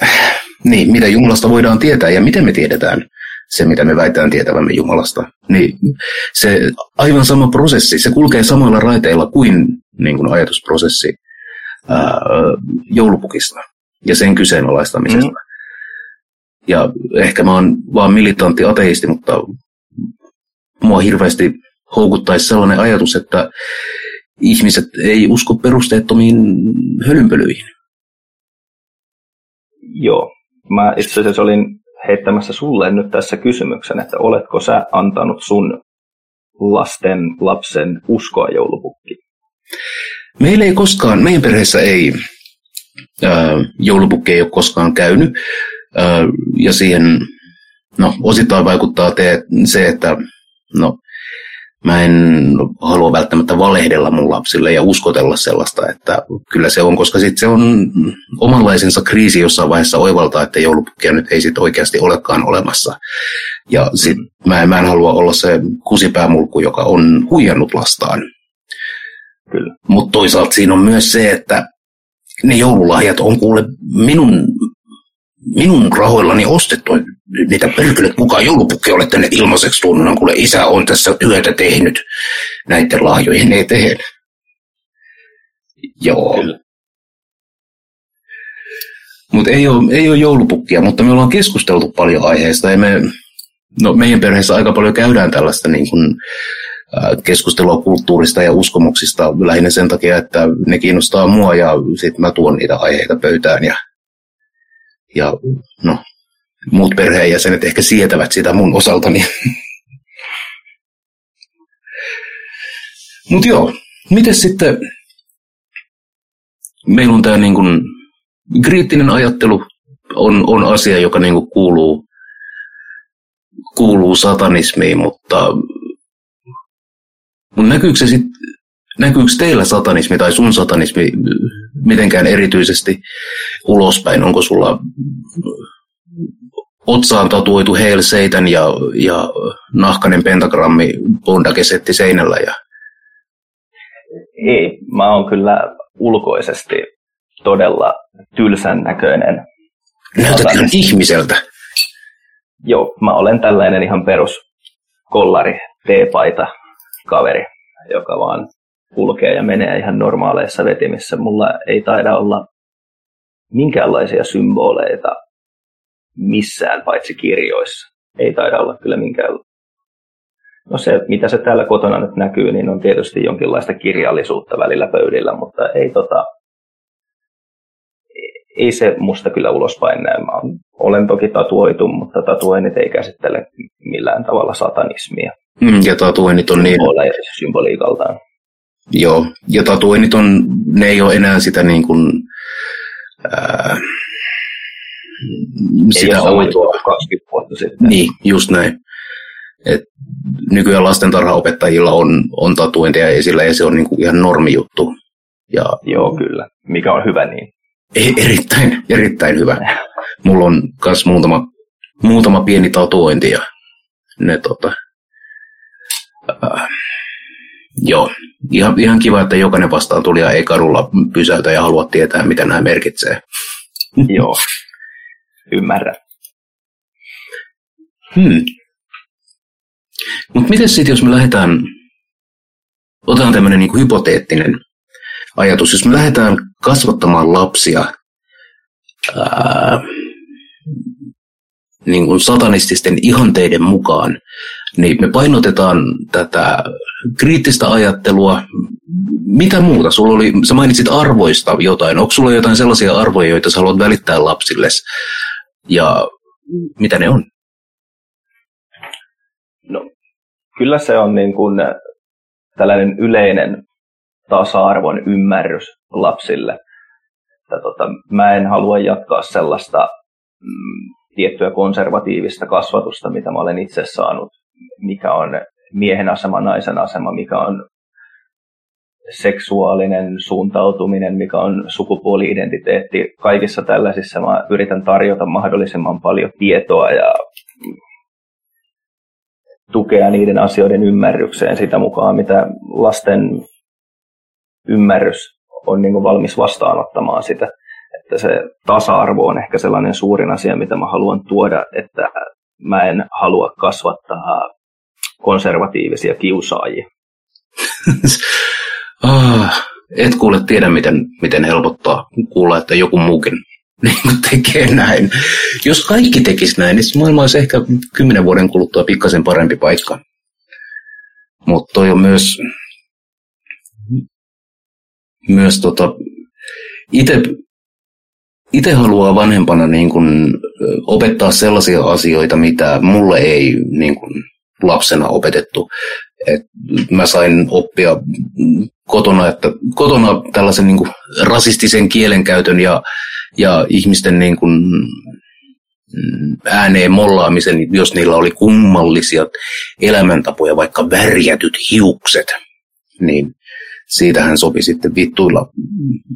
äh, niin, mitä Jumalasta voidaan tietää ja miten me tiedetään se, mitä me väitään tietävämme Jumalasta. Niin se aivan sama prosessi, se kulkee samalla raiteilla kuin, niin kuin ajatusprosessi ää, joulupukista ja sen kyseenalaistamisesta. Mm. Ja ehkä mä oon vaan militantti ateisti, mutta mua hirveästi houkuttaisi sellainen ajatus, että ihmiset ei usko perusteettomiin hölynpölyihin.
Joo. Mä itse asiassa olin heittämässä sulle nyt tässä kysymyksen, että oletko sä antanut sun lasten lapsen uskoa joulupukkiin?
Meillä ei koskaan, meidän perheessä ei ää, joulupukki ei ole koskaan käynyt. Ää, ja siihen no, osittain vaikuttaa te, se, että no, mä en halua välttämättä valehdella mun lapsille ja uskotella sellaista, että kyllä se on, koska sitten se on omanlaisensa kriisi jossain vaiheessa oivaltaa, että joulupukkia nyt ei sitten oikeasti olekaan olemassa. Ja sit mä, mä en halua olla se kusipäämulkku, joka on huijannut lastaan.
Kyllä.
Mutta toisaalta siinä on myös se, että ne joululahjat on kuule minun, minun rahoillani ostettu. Niitä perkele, kukaan joulupukki ole tänne ilmaiseksi tunnut, kuule isä on tässä työtä tehnyt näiden lahjojen eteen. Joo. Mutta ei ole, ei ole joulupukkia, mutta me ollaan keskusteltu paljon aiheesta ja me, no meidän perheessä aika paljon käydään tällaista niin kuin, keskustelua kulttuurista ja uskomuksista lähinnä sen takia, että ne kiinnostaa mua ja sitten mä tuon niitä aiheita pöytään ja, ja no, muut perheenjäsenet ehkä sietävät sitä mun osaltani. (laughs) Mutta joo, miten sitten, meillä on tämä niin kun, kriittinen ajattelu on, on asia, joka niin kuuluu, kuuluu satanismiin, mutta mutta näkyykö, se sit, näkyykö teillä satanismi tai sun satanismi mitenkään erityisesti ulospäin? Onko sulla otsaan tatuoitu Hail Satan ja, ja nahkainen pentagrammi bondakesetti seinällä? Ja...
Ei, mä oon kyllä ulkoisesti todella tylsän näköinen.
Näytät ihan ihmiseltä.
Joo, mä olen tällainen ihan perus kollari, teepaita, kaveri, joka vaan kulkee ja menee ihan normaaleissa vetimissä. Mulla ei taida olla minkäänlaisia symboleita missään paitsi kirjoissa. Ei taida olla kyllä minkään... No se, mitä se täällä kotona nyt näkyy, niin on tietysti jonkinlaista kirjallisuutta välillä pöydillä, mutta ei tota, ei se musta kyllä ulospäin näe. Mä olen toki tatuoitu, mutta tatuoinnit ei käsittele millään tavalla satanismia.
Mm, ja tatuoinnit on niin...
Symboliikaltaan.
Joo, ja tatuoinnit on, ne ei ole enää sitä niin kuin, ää,
sitä oitua. 20 vuotta sitten.
Niin, just näin. Et nykyään lastentarhaopettajilla on, on tatuointeja esillä ja se on niin kuin ihan normijuttu. Ja,
Joo, kyllä. Mikä on hyvä niin.
E- erittäin, erittäin hyvä. Mulla on myös muutama, muutama pieni tatuointi ja ne tota, äh, joo, ihan, ihan kiva, että jokainen vastaan tuli ja ei kadulla pysäytä ja halua tietää, mitä nämä merkitsee. (laughs)
joo, ymmärrän.
Hmm. Mutta miten sitten, jos me lähdetään, otetaan tämmöinen niin hypoteettinen ajatus, jos me lähdetään kasvattamaan lapsia ää, niin kuin satanististen ihanteiden mukaan, niin me painotetaan tätä kriittistä ajattelua. Mitä muuta? Sulla oli, sä mainitsit arvoista jotain. Onko sulla jotain sellaisia arvoja, joita sä haluat välittää lapsille? Ja mitä ne on?
No, kyllä se on niin kuin tällainen yleinen tasa-arvon ymmärrys lapsille. Että tota, mä en halua jatkaa sellaista mm, tiettyä konservatiivista kasvatusta, mitä mä olen itse saanut, mikä on miehen asema, naisen asema, mikä on seksuaalinen suuntautuminen, mikä on sukupuoli-identiteetti. Kaikissa tällaisissa mä yritän tarjota mahdollisimman paljon tietoa ja tukea niiden asioiden ymmärrykseen sitä mukaan, mitä lasten ymmärrys on niin valmis vastaanottamaan sitä. Että se tasa-arvo on ehkä sellainen suurin asia, mitä mä haluan tuoda, että mä en halua kasvattaa konservatiivisia kiusaajia. (laughs)
ah, et kuule tiedä, miten, miten helpottaa kuulla, että joku muukin (laughs) niin tekee näin. Jos kaikki tekisi näin, niin maailma olisi ehkä kymmenen vuoden kuluttua pikkasen parempi paikka. Mutta toi on myös myös tota, itse haluaa vanhempana niin kun, opettaa sellaisia asioita, mitä mulle ei niin kuin, lapsena opetettu. Et mä sain oppia kotona, että kotona tällaisen niin kuin, rasistisen kielenkäytön ja, ja ihmisten niin kuin, ääneen mollaamisen, jos niillä oli kummallisia elämäntapoja, vaikka värjätyt hiukset, niin siitähän sopi sitten vittuilla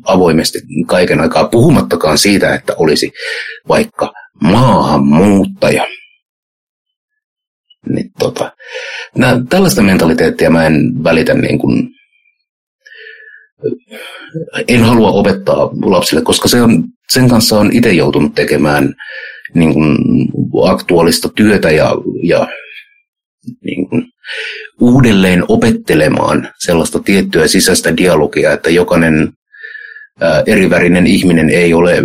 avoimesti kaiken aikaa, puhumattakaan siitä, että olisi vaikka maahanmuuttaja. Niin tota, nää, tällaista mentaliteettia mä en välitä niin kuin, en halua opettaa lapsille, koska se on, sen kanssa on itse joutunut tekemään niin kuin, aktuaalista työtä ja, ja niin kuin, uudelleen opettelemaan sellaista tiettyä sisäistä dialogia, että jokainen ää, erivärinen ihminen ei ole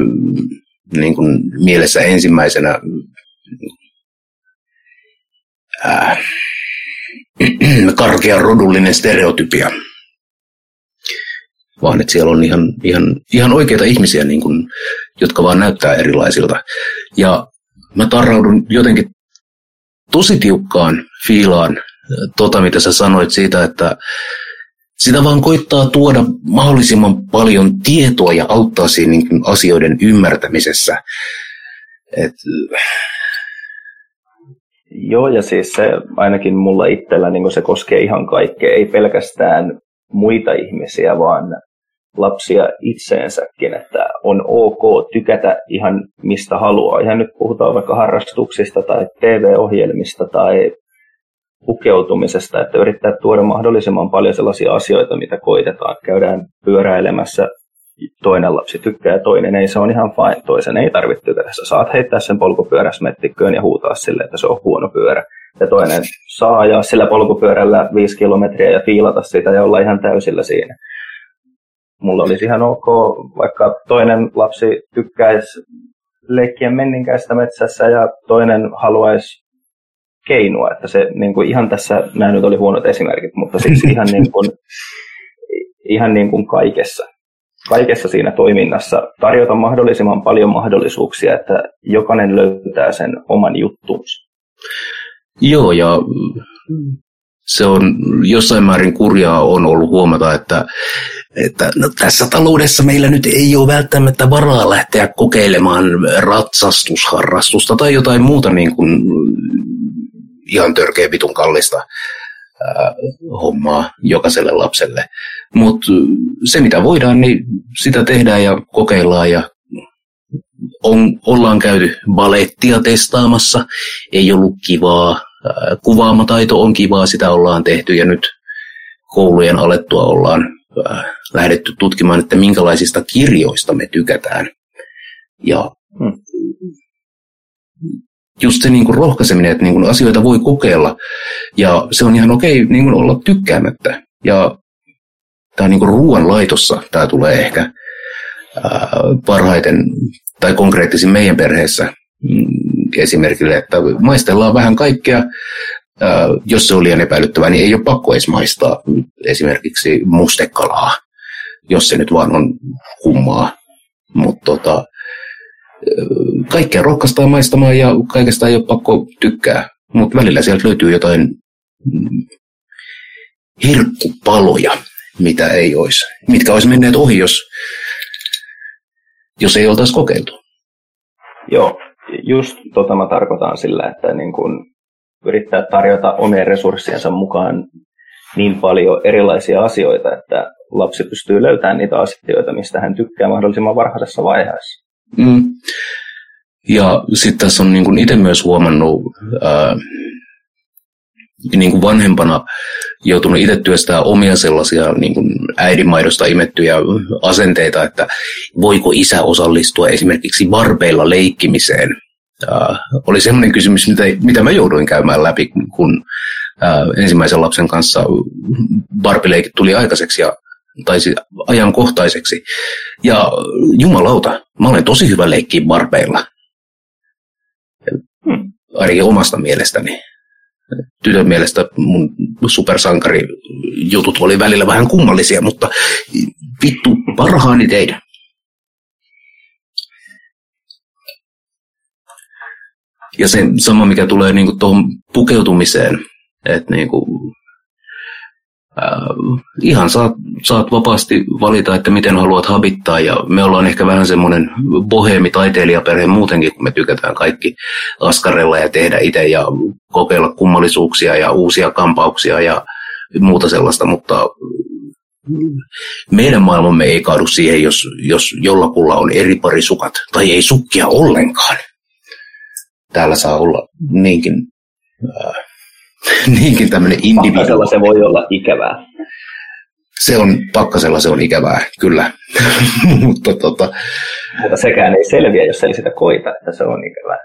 niin kuin, mielessä ensimmäisenä ää, karkea rodullinen stereotypia, vaan että siellä on ihan, ihan, ihan oikeita ihmisiä, niin kuin, jotka vaan näyttää erilaisilta. Ja mä tarraudun jotenkin tosi tiukkaan fiilaan tota, mitä sä sanoit siitä, että sitä vaan koittaa tuoda mahdollisimman paljon tietoa ja auttaa siinä niin asioiden ymmärtämisessä. Et...
Joo, ja siis se ainakin mulla itsellä niin se koskee ihan kaikkea, ei pelkästään muita ihmisiä, vaan lapsia itseensäkin, että on ok tykätä ihan mistä haluaa. Ihan nyt puhutaan vaikka harrastuksista tai TV-ohjelmista tai pukeutumisesta, että yrittää tuoda mahdollisimman paljon sellaisia asioita, mitä koitetaan. Käydään pyöräilemässä, toinen lapsi tykkää ja toinen ei, se on ihan fine. Toisen ei tarvitse tykätä. Sä saat heittää sen polkupyöräsmettikköön ja huutaa sille, että se on huono pyörä. Ja toinen saa ajaa sillä polkupyörällä viisi kilometriä ja fiilata sitä ja olla ihan täysillä siinä. Mulla olisi ihan ok, vaikka toinen lapsi tykkäisi leikkiä menninkäistä metsässä ja toinen haluaisi keinua, että se niin kuin ihan tässä, nämä nyt oli huonot esimerkit, mutta siis ihan niin kuin, ihan niin kuin kaikessa, kaikessa siinä toiminnassa tarjota mahdollisimman paljon mahdollisuuksia, että jokainen löytää sen oman juttuunsa.
Joo, ja se on jossain määrin kurjaa on ollut huomata, että, että no, tässä taloudessa meillä nyt ei ole välttämättä varaa lähteä kokeilemaan ratsastusharrastusta tai jotain muuta niin kuin ihan törkeä vitun kallista ää, hommaa jokaiselle lapselle. Mutta se mitä voidaan, niin sitä tehdään ja kokeillaan ja on, ollaan käyty balettia testaamassa, ei ollut kivaa, kuvaamataito on kivaa, sitä ollaan tehty ja nyt koulujen alettua ollaan lähdetty tutkimaan, että minkälaisista kirjoista me tykätään. Ja hmm just se niin kuin rohkaiseminen, että niin kuin asioita voi kokeilla. Ja se on ihan okei niin kuin olla tykkäämättä. Ja tämä niin ruoan laitossa tämä tulee ehkä ää, parhaiten tai konkreettisin meidän perheessä mm, esimerkille, että maistellaan vähän kaikkea. Ää, jos se on liian epäilyttävää, niin ei ole pakko edes maistaa esimerkiksi mustekalaa, jos se nyt vaan on kummaa. Mutta tota, kaikkea rohkaistaan maistamaan ja kaikesta ei ole pakko tykkää. Mutta välillä sieltä löytyy jotain herkkupaloja, mitä ei olisi, mitkä olisi menneet ohi, jos, jos ei oltaisi kokeiltu.
Joo, just tota mä tarkoitan sillä, että niin kun yrittää tarjota omien resurssiensa mukaan niin paljon erilaisia asioita, että lapsi pystyy löytämään niitä asioita, mistä hän tykkää mahdollisimman varhaisessa vaiheessa.
Mm. Ja sitten tässä on niin itse myös huomannut ää, niin kuin vanhempana joutunut itse työstää omia sellaisia niin kuin äidinmaidosta imettyjä asenteita, että voiko isä osallistua esimerkiksi barbeilla leikkimiseen. Ää, oli sellainen kysymys, mitä, mitä mä jouduin käymään läpi, kun ää, ensimmäisen lapsen kanssa barbileikit tuli aikaiseksi ja tai siis ajankohtaiseksi. Ja jumalauta, mä olen tosi hyvä leikkiä barbeilla. Hmm. Ainakin omasta mielestäni. Tytön mielestä mun supersankari jutut oli välillä vähän kummallisia, mutta vittu parhaani teidän. Ja se sama, mikä tulee niin kuin tuohon pukeutumiseen, että niin kuin, äh, ihan saat, saat vapaasti valita, että miten haluat habittaa. Ja me ollaan ehkä vähän semmoinen boheemi taiteilijaperhe muutenkin, kun me tykätään kaikki askarella ja tehdä itse ja kokeilla kummallisuuksia ja uusia kampauksia ja muuta sellaista, mutta meidän maailmamme ei kaadu siihen, jos, jos jollakulla on eri pari sukat tai ei sukkia ollenkaan. Täällä saa olla niinkin, äh, (laughs) niinkin tämmöinen individuaali.
se voi olla ikävää.
Se on, pakkasella se on ikävää, kyllä. (laughs) Mutta tota...
Mutta sekään ei selviä, jos ei sitä koita, että se on ikävää.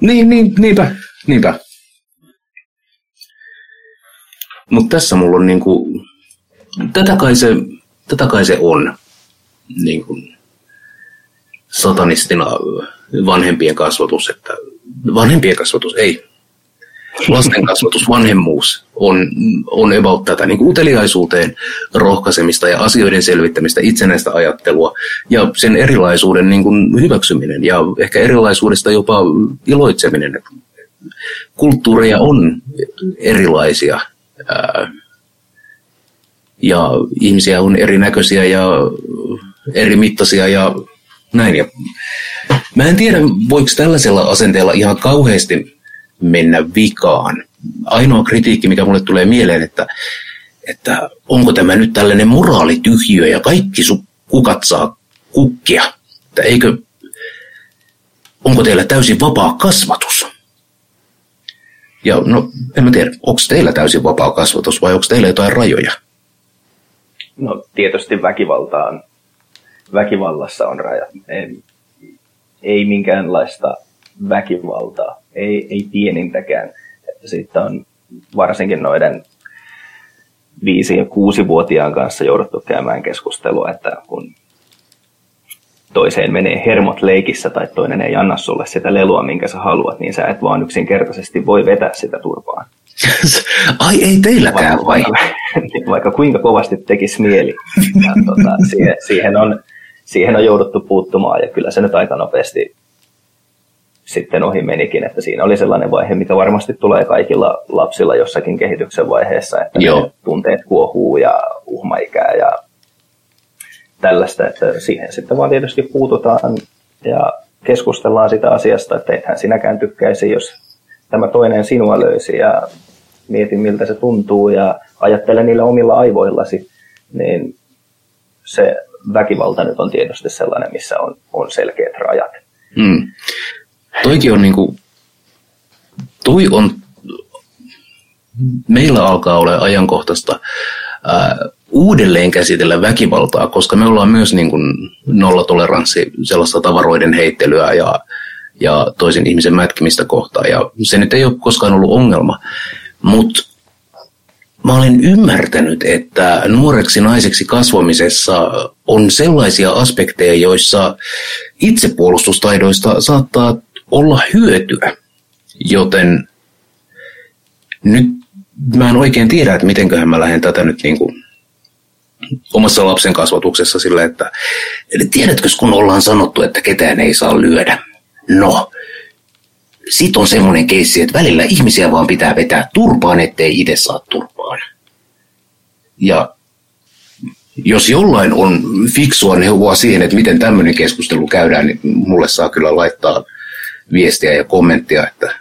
Niin, niin niinpä, niinpä. Mutta tässä mulla on niinku, tätä kai se, tätä kai se on niin kuin satanistina vanhempien kasvatus, että vanhempien kasvatus, ei, lasten kasvatus, vanhemmuus on, on about tätä niin kuin uteliaisuuteen rohkaisemista ja asioiden selvittämistä, itsenäistä ajattelua ja sen erilaisuuden niin kuin hyväksyminen ja ehkä erilaisuudesta jopa iloitseminen. Kulttuureja on erilaisia. Ää, ja ihmisiä on erinäköisiä ja eri mittaisia ja näin. Ja mä en tiedä, voiko tällaisella asenteella ihan kauheasti mennä vikaan. Ainoa kritiikki, mikä mulle tulee mieleen, että, että onko tämä nyt tällainen moraalityhjiö ja kaikki su- kukat saa kukkia. Että eikö, onko teillä täysin vapaa kasvatus? Ja no, en mä tiedä, onko teillä täysin vapaa kasvatus vai onko teillä jotain rajoja?
No tietysti väkivaltaan, väkivallassa on rajat. Ei, ei minkäänlaista väkivaltaa, ei, ei pienintäkään. Että siitä on varsinkin noiden viisi- ja kuusi-vuotiaan kanssa jouduttu käymään keskustelua, että kun toiseen menee hermot leikissä tai toinen ei anna sulle sitä lelua, minkä sä haluat, niin sä et vaan yksinkertaisesti voi vetää sitä turpaan. (laughs)
Ai ei teilläkään vai? (laughs)
Vaikka kuinka kovasti tekisi mieli. Ja, tota, (laughs) siihen, siihen, on, siihen on jouduttu puuttumaan ja kyllä se nyt aika nopeasti sitten ohi menikin, että siinä oli sellainen vaihe, mikä varmasti tulee kaikilla lapsilla jossakin kehityksen vaiheessa, että Joo. tunteet kuohuu ja uhmaikää ja tällaista, että siihen sitten vaan tietysti puututaan ja keskustellaan sitä asiasta, että ethän sinäkään tykkäisi, jos tämä toinen sinua löysi ja mieti miltä se tuntuu ja ajattele niillä omilla aivoillasi, niin se väkivalta nyt on tietysti sellainen, missä on, on selkeät rajat. Hmm.
Toikin on niinku, toi on, meillä alkaa olla ajankohtaista ää, uudelleen käsitellä väkivaltaa, koska me ollaan myös niin kuin nollatoleranssi sellaista tavaroiden heittelyä ja, ja toisen ihmisen mätkimistä kohtaan. Ja se nyt ei ole koskaan ollut ongelma. Mutta mä olen ymmärtänyt, että nuoreksi naiseksi kasvamisessa on sellaisia aspekteja, joissa itsepuolustustaidoista saattaa olla hyötyä. Joten nyt mä en oikein tiedä, että mitenköhän mä lähden tätä nyt niin kuin omassa lapsen kasvatuksessa sillä, että tiedätkö, kun ollaan sanottu, että ketään ei saa lyödä. No, sit on semmoinen keissi, että välillä ihmisiä vaan pitää vetää turpaan, ettei itse saa turpaan. Ja jos jollain on fiksua neuvoa siihen, että miten tämmöinen keskustelu käydään, niin mulle saa kyllä laittaa viestiä ja kommenttia, että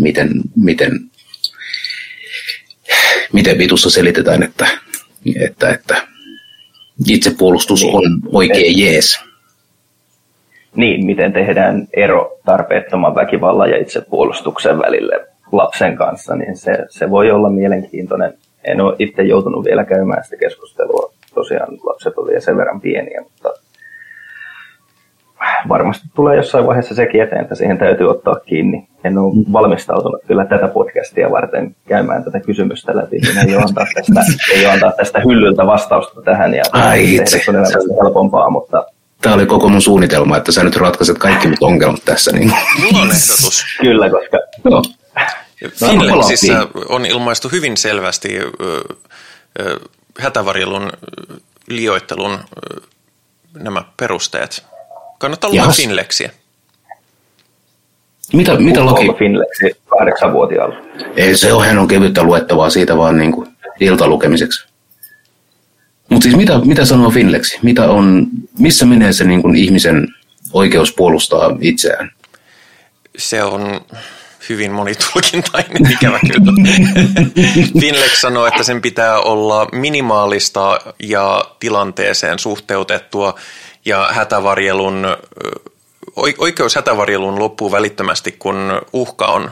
miten, miten, miten vitussa selitetään, että että, että itsepuolustus niin. on oikein jees.
Niin, miten tehdään ero tarpeettoman väkivallan ja itsepuolustuksen välille lapsen kanssa, niin se, se voi olla mielenkiintoinen. En ole itse joutunut vielä käymään sitä keskustelua. Tosiaan lapset olivat sen verran pieniä, mutta varmasti tulee jossain vaiheessa sekin eteen, että siihen täytyy ottaa kiinni. En ole valmistautunut kyllä tätä podcastia varten käymään tätä kysymystä läpi, niin ei ole antaa tästä, (laughs) ei ole antaa tästä hyllyltä vastausta tähän ja Ai itse. se on helpompaa, mutta
Tämä oli koko mun suunnitelma, että sä nyt ratkaiset kaikki mut ongelmat tässä. Niin.
Mulla on ehdotus.
Kyllä, koska...
No.
Finlandsissa on ilmaistu hyvin selvästi ö, ö, hätävarjelun liioittelun nämä perusteet. Kannattaa lukea Finlexiä.
Mitä, mitä laki?
Finlexi kahdeksanvuotiaalla.
Ei, se on, hän on kevyttä luettavaa siitä vaan niin kuin iltalukemiseksi. Mutta siis mitä, mitä sanoo Finlexi? Mitä on, missä menee se niin kuin ihmisen oikeus puolustaa itseään?
Se on hyvin monitulkintainen, (laughs) ikävä kyllä. (laughs) Finlex sanoo, että sen pitää olla minimaalista ja tilanteeseen suhteutettua ja hätävarjelun, oikeus hätävarjeluun loppuu välittömästi, kun uhka on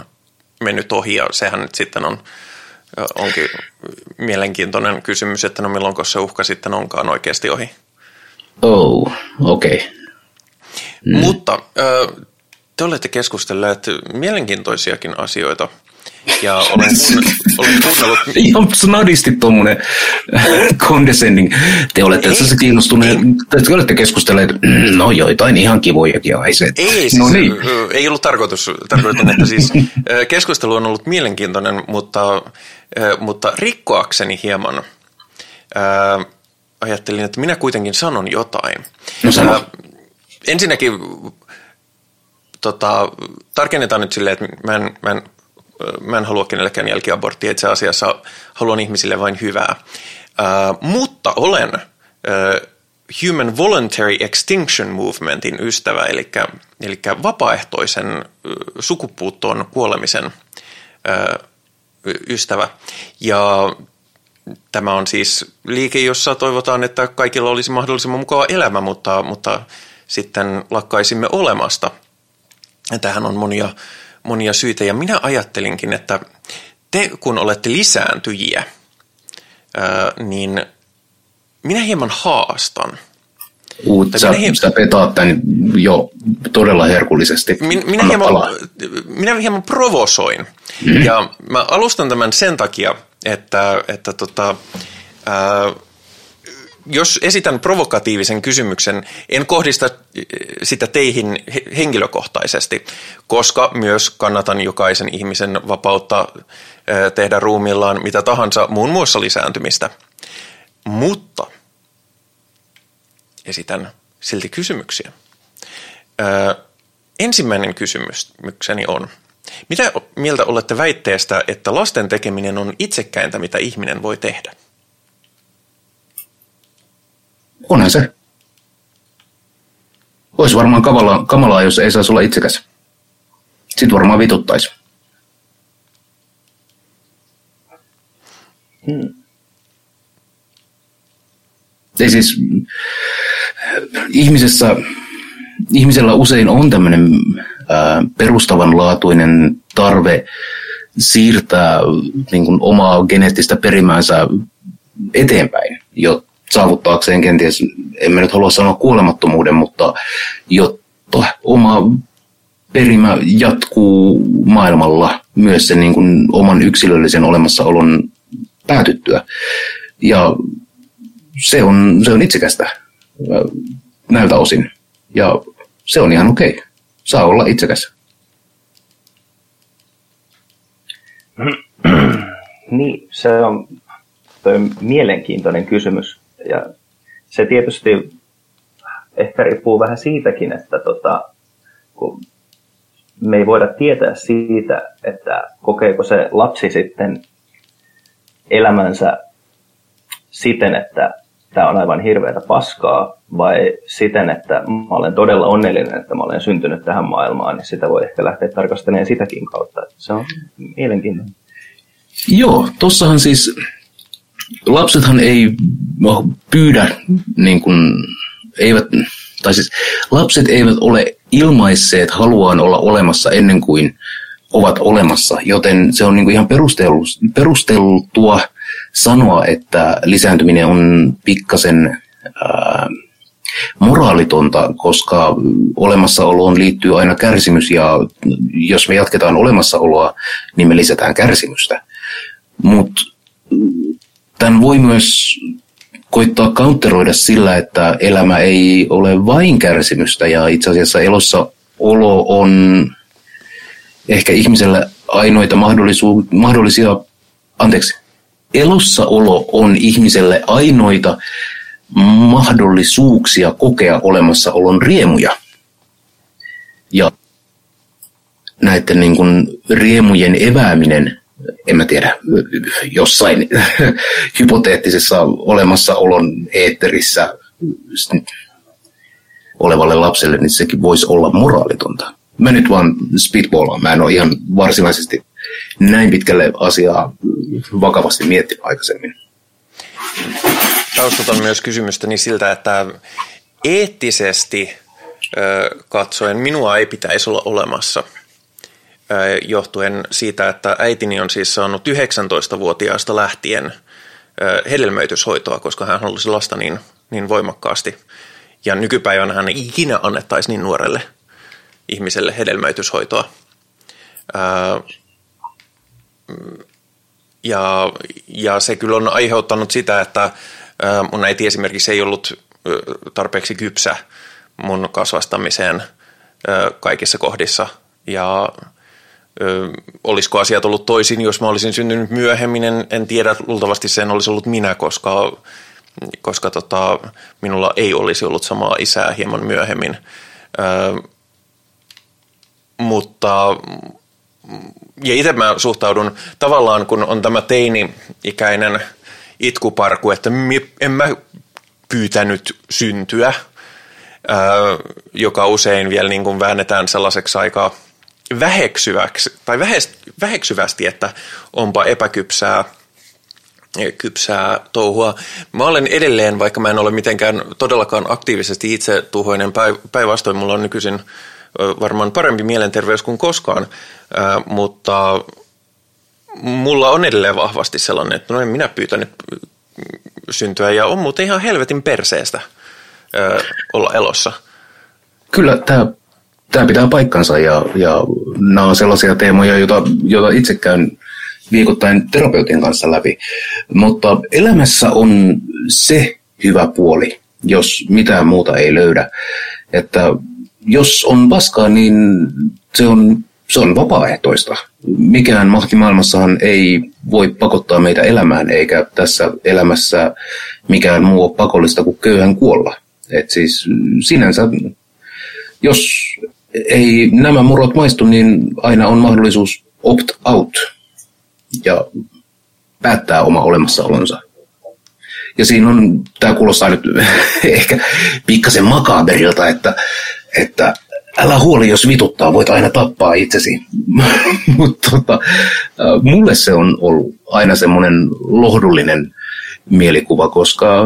mennyt ohi ja sehän nyt sitten on, onkin mielenkiintoinen kysymys, että no milloin se uhka sitten onkaan oikeasti ohi.
Oh, okei. Okay.
Mm. Mutta te olette keskustelleet mielenkiintoisiakin asioita ja olen, olen kuunnellut...
Ihan snadisti tuommoinen condescending. Te olette ei, tässä kiinnostuneet, te olette keskustelleet, (clears throat) no joitain ihan kivojakin aiheita.
Ei, siis, no niin. ei ollut tarkoitus, tarkoitan, että siis keskustelu on ollut mielenkiintoinen, mutta, mutta rikkoakseni hieman ajattelin, että minä kuitenkin sanon jotain.
No sano.
Ensinnäkin tota, tarkennetaan nyt silleen, että mä en, mä en, mä en halua kenellekään jälkiaborttia, itse asiassa haluan ihmisille vain hyvää. Uh, mutta olen uh, Human Voluntary Extinction Movementin ystävä, eli, eli vapaaehtoisen uh, sukupuuttoon kuolemisen uh, ystävä. Ja tämä on siis liike, jossa toivotaan, että kaikilla olisi mahdollisimman mukava elämä, mutta, mutta sitten lakkaisimme olemasta – Tähän on monia, monia syitä ja minä ajattelinkin, että te kun olette lisääntyjiä, niin minä hieman haastan.
Uut, sä, hieman, sä petaat tämän jo todella herkullisesti.
Min, minä, hieman, minä hieman provosoin. Mm. Ja mä alustan tämän sen takia, että, että tota, ää, jos esitän provokatiivisen kysymyksen, en kohdista eh, sitä teihin henkilökohtaisesti, koska myös kannatan jokaisen ihmisen vapautta eh, tehdä ruumillaan mitä tahansa, muun muassa lisääntymistä. Mutta esitän silti kysymyksiä. Ö, ensimmäinen kysymykseni on, mitä mieltä olette väitteestä, että lasten tekeminen on itsekäintä, mitä ihminen voi tehdä?
Onhan se. Olisi varmaan kamalaa, kamalaa jos ei saisi olla itsekäs. Sitten varmaan vituttaisi. Hmm. Ei siis, ihmisessä, ihmisellä usein on tämmöinen perustavanlaatuinen tarve siirtää niin kuin, omaa geneettistä perimäänsä eteenpäin, jo, saavuttaakseen kenties, en mä nyt halua sanoa kuolemattomuuden, mutta jotta oma perimä jatkuu maailmalla myös sen niin kuin oman yksilöllisen olemassaolon päätyttyä. Ja se on, se on itsekästä näiltä osin. Ja se on ihan okei. Saa olla itsekäs.
Niin, se on mielenkiintoinen kysymys ja se tietysti ehkä riippuu vähän siitäkin, että tota, kun me ei voida tietää siitä, että kokeeko se lapsi sitten elämänsä siten, että tämä on aivan hirveätä paskaa, vai siten, että mä olen todella onnellinen, että mä olen syntynyt tähän maailmaan, niin sitä voi ehkä lähteä tarkastelemaan sitäkin kautta. Se on mielenkiintoinen.
Joo, tossahan siis lapsethan ei pyydä, niin kuin, eivät, tai siis lapset eivät ole ilmaisseet haluaan olla olemassa ennen kuin ovat olemassa, joten se on niin kuin ihan perusteltua sanoa, että lisääntyminen on pikkasen ää, moraalitonta, koska olemassaoloon liittyy aina kärsimys ja jos me jatketaan olemassaoloa, niin me lisätään kärsimystä. Mutta Tämän voi myös koittaa counteroida sillä, että elämä ei ole vain kärsimystä ja itse asiassa elossa olo on ehkä ihmiselle ainoita mahdollisu- mahdollisia, anteeksi, elossaolo on ihmiselle ainoita mahdollisuuksia kokea olemassaolon riemuja. Ja näiden niin kuin riemujen evääminen, en mä tiedä, jossain (laughs) hypoteettisessa olemassaolon eetterissä olevalle lapselle, niin sekin voisi olla moraalitonta. Mä nyt vaan spitballaan, mä en ole ihan varsinaisesti näin pitkälle asiaa vakavasti miettinyt aikaisemmin.
Taustataan myös kysymystäni siltä, että eettisesti katsoen minua ei pitäisi olla olemassa johtuen siitä, että äitini on siis saanut 19-vuotiaasta lähtien hedelmöityshoitoa, koska hän halusi lasta niin, niin voimakkaasti. Ja nykypäivänä hän ei ikinä annettaisi niin nuorelle ihmiselle hedelmöityshoitoa. Ja, ja se kyllä on aiheuttanut sitä, että mun äiti esimerkiksi ei ollut tarpeeksi kypsä mun kasvastamiseen kaikissa kohdissa. Ja olisiko asiat ollut toisin, jos mä olisin syntynyt myöhemmin, en, en tiedä. Luultavasti sen olisi ollut minä, koska, koska tota, minulla ei olisi ollut samaa isää hieman myöhemmin. mutta ja itse mä suhtaudun tavallaan, kun on tämä teini-ikäinen itkuparku, että en mä pyytänyt syntyä, joka usein vielä niin kuin väännetään sellaiseksi aika väheksyväksi, tai väheksyvästi, että onpa epäkypsää kypsää touhua. Mä olen edelleen, vaikka mä en ole mitenkään todellakaan aktiivisesti itse tuhoinen, päinvastoin mulla on nykyisin varmaan parempi mielenterveys kuin koskaan, mutta mulla on edelleen vahvasti sellainen, että no en minä pyytänyt syntyä ja on muuten ihan helvetin perseestä olla elossa.
Kyllä tämä, tämä pitää paikkansa ja, ja nämä on sellaisia teemoja, joita, joita itse käyn viikoittain terapeutin kanssa läpi. Mutta elämässä on se hyvä puoli, jos mitään muuta ei löydä, että jos on paskaa, niin se on, se on vapaaehtoista. Mikään mahtimaailmassahan ei voi pakottaa meitä elämään, eikä tässä elämässä mikään muu ole pakollista kuin köyhän kuolla. Et siis sinänsä, jos ei nämä murot maistu, niin aina on mahdollisuus opt out ja päättää oma olemassaolonsa. Ja siinä on, tämä kuulostaa nyt (laughs) ehkä pikkasen makaberilta, että että älä huoli, jos vituttaa, voit aina tappaa itsesi. (laughs) Mutta tota, mulle se on ollut aina semmoinen lohdullinen mielikuva, koska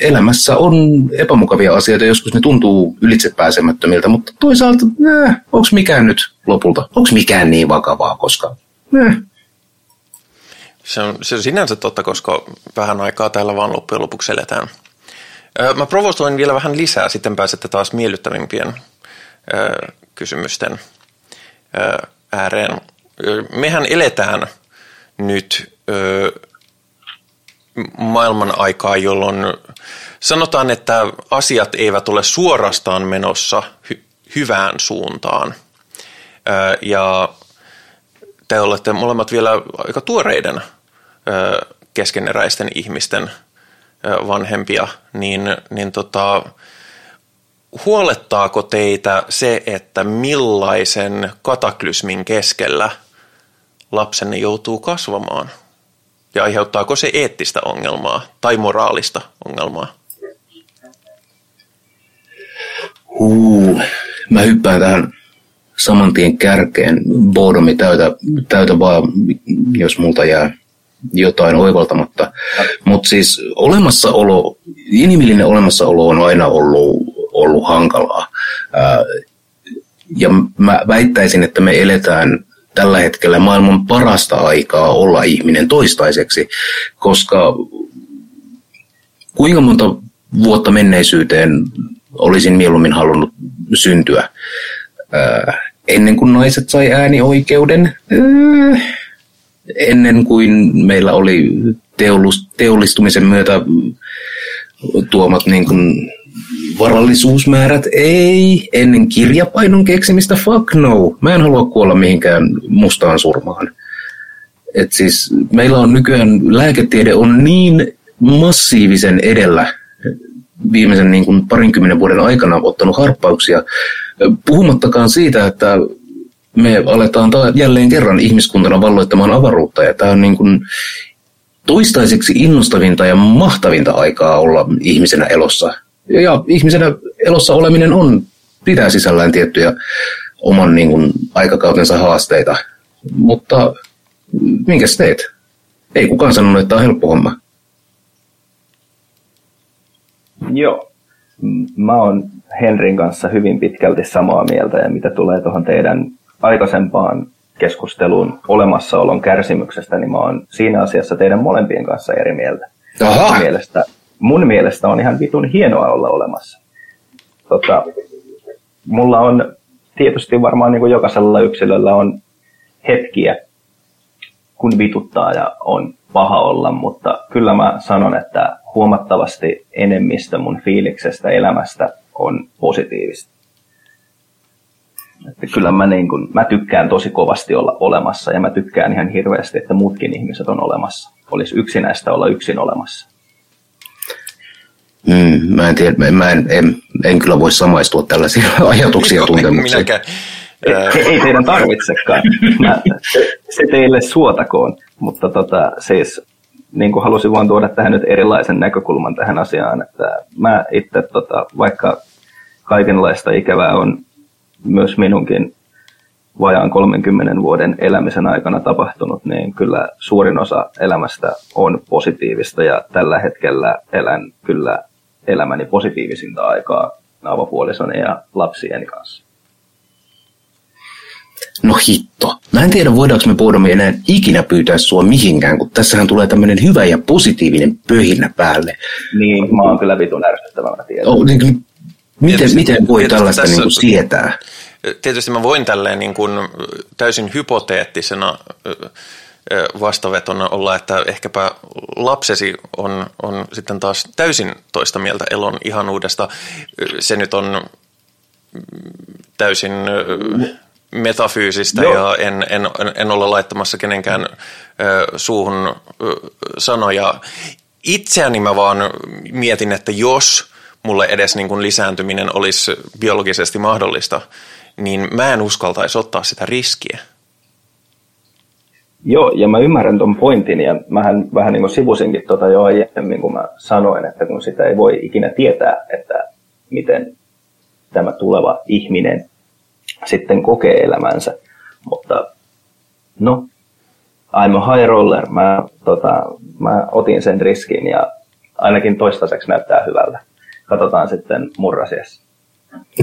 elämässä on epämukavia asioita, joskus ne tuntuu ylitsepääsemättömiltä, mutta toisaalta, äh, onko mikään nyt lopulta, onko mikään niin vakavaa, koska äh.
Se on, se on sinänsä totta, koska vähän aikaa täällä vaan loppujen lopuksi eletään. Mä provostoin vielä vähän lisää, sitten pääsette taas miellyttävimpien kysymysten ääreen. Mehän eletään nyt maailman aikaa, jolloin sanotaan, että asiat eivät ole suorastaan menossa hy- hyvään suuntaan. Ja te olette molemmat vielä aika tuoreiden keskeneräisten ihmisten – vanhempia, niin, niin tota, huolettaako teitä se, että millaisen kataklysmin keskellä lapsenne joutuu kasvamaan? Ja aiheuttaako se eettistä ongelmaa tai moraalista ongelmaa?
Huu, mä hyppään tähän saman tien kärkeen. Boredomi täytä, täytä vaan, jos multa jää jotain oivaltamatta. Mutta siis olemassaolo, inhimillinen olemassaolo on aina ollut, ollut hankalaa. Ää, ja mä väittäisin, että me eletään tällä hetkellä maailman parasta aikaa olla ihminen toistaiseksi, koska kuinka monta vuotta menneisyyteen olisin mieluummin halunnut syntyä ää, ennen kuin naiset sai äänioikeuden. Ää, ennen kuin meillä oli teollistumisen myötä tuomat niin kuin varallisuusmäärät, ei, ennen kirjapainon keksimistä, fuck no. Mä en halua kuolla mihinkään mustaan surmaan. Et siis meillä on nykyään, lääketiede on niin massiivisen edellä viimeisen niin kuin parinkymmenen vuoden aikana ottanut harppauksia, puhumattakaan siitä, että me aletaan ta- jälleen kerran ihmiskuntana valloittamaan avaruutta ja tämä on niin kuin toistaiseksi innostavinta ja mahtavinta aikaa olla ihmisenä elossa. Ja ihmisenä elossa oleminen on, pitää sisällään tiettyjä oman niin kuin, aikakautensa haasteita. Mutta minkä teet? Ei kukaan sanonut, että on helppo homma.
Joo. Mä oon Henrin kanssa hyvin pitkälti samaa mieltä ja mitä tulee tuohon teidän aikaisempaan keskusteluun olemassaolon kärsimyksestä, niin mä oon siinä asiassa teidän molempien kanssa eri mieltä.
Aha.
Mielestä, mun mielestä on ihan vitun hienoa olla olemassa. Tota, mulla on tietysti varmaan niin kuin jokaisella yksilöllä on hetkiä, kun vituttaa ja on paha olla, mutta kyllä mä sanon, että huomattavasti enemmistö mun fiiliksestä elämästä on positiivista. Että kyllä mä, niin kun, mä tykkään tosi kovasti olla olemassa ja mä tykkään ihan hirveästi, että muutkin ihmiset on olemassa. Olisi yksinäistä olla yksin olemassa.
Mm, mä en tiedä, mä en, en, en kyllä voi samaistua tällaisia (laughs) ajatuksia ja tuntemuksia.
Minäkään.
Ei, ei teidän tarvitsekaan. Mä, se, se teille suotakoon, mutta tota, siis niin kuin halusin vaan tuoda tähän nyt erilaisen näkökulman tähän asiaan, että mä itse, tota, vaikka kaikenlaista ikävää on myös minunkin vajaan 30 vuoden elämisen aikana tapahtunut, niin kyllä suurin osa elämästä on positiivista ja tällä hetkellä elän kyllä elämäni positiivisinta aikaa avopuolisoni ja lapsieni kanssa.
No hitto. Mä en tiedä, voidaanko me Bodomi enää ikinä pyytää sua mihinkään, kun tässähän tulee tämmöinen hyvä ja positiivinen pöhinä päälle.
Niin, mä oon kyllä vitun ärsyttävä, mä tiedän.
Oh, niin, miten,
Tietysti-
miten voi
tietysti
tällaista
tässä-
niin kuin sietää?
Tietysti mä voin tälleen niin kuin täysin hypoteettisena vastavetona olla, että ehkäpä lapsesi on, on sitten taas täysin toista mieltä elon ihanuudesta. Se nyt on täysin metafyysistä
Joo.
ja en, en, en ole laittamassa kenenkään suuhun sanoja. Itseäni mä vaan mietin, että jos mulle edes niin kuin lisääntyminen olisi biologisesti mahdollista, niin mä en uskaltaisi ottaa sitä riskiä.
Joo, ja mä ymmärrän ton pointin, ja mähän vähän niin kuin sivusinkin tota jo aiemmin, kun mä sanoin, että kun sitä ei voi ikinä tietää, että miten tämä tuleva ihminen sitten kokee elämänsä. Mutta no, I'm a high roller. Mä, tota, mä otin sen riskin ja ainakin toistaiseksi näyttää hyvältä. Katsotaan sitten murrasiassa. (laughs)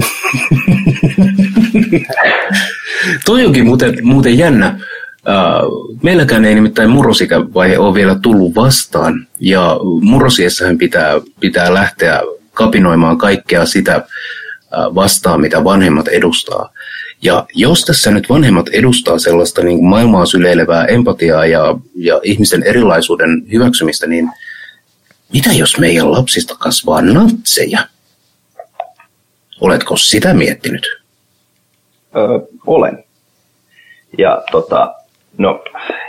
Toi onkin muuten, muuten jännä. Uh, meilläkään ei nimittäin murrosikävaihe ole vielä tullut vastaan. Ja murrosiessähän pitää, pitää lähteä kapinoimaan kaikkea sitä uh, vastaan, mitä vanhemmat edustaa. Ja jos tässä nyt vanhemmat edustaa sellaista niin maailmaa syleilevää empatiaa ja, ja ihmisten erilaisuuden hyväksymistä, niin mitä jos meidän lapsista kasvaa natseja? Oletko sitä miettinyt?
Öö, olen. Ja tota, no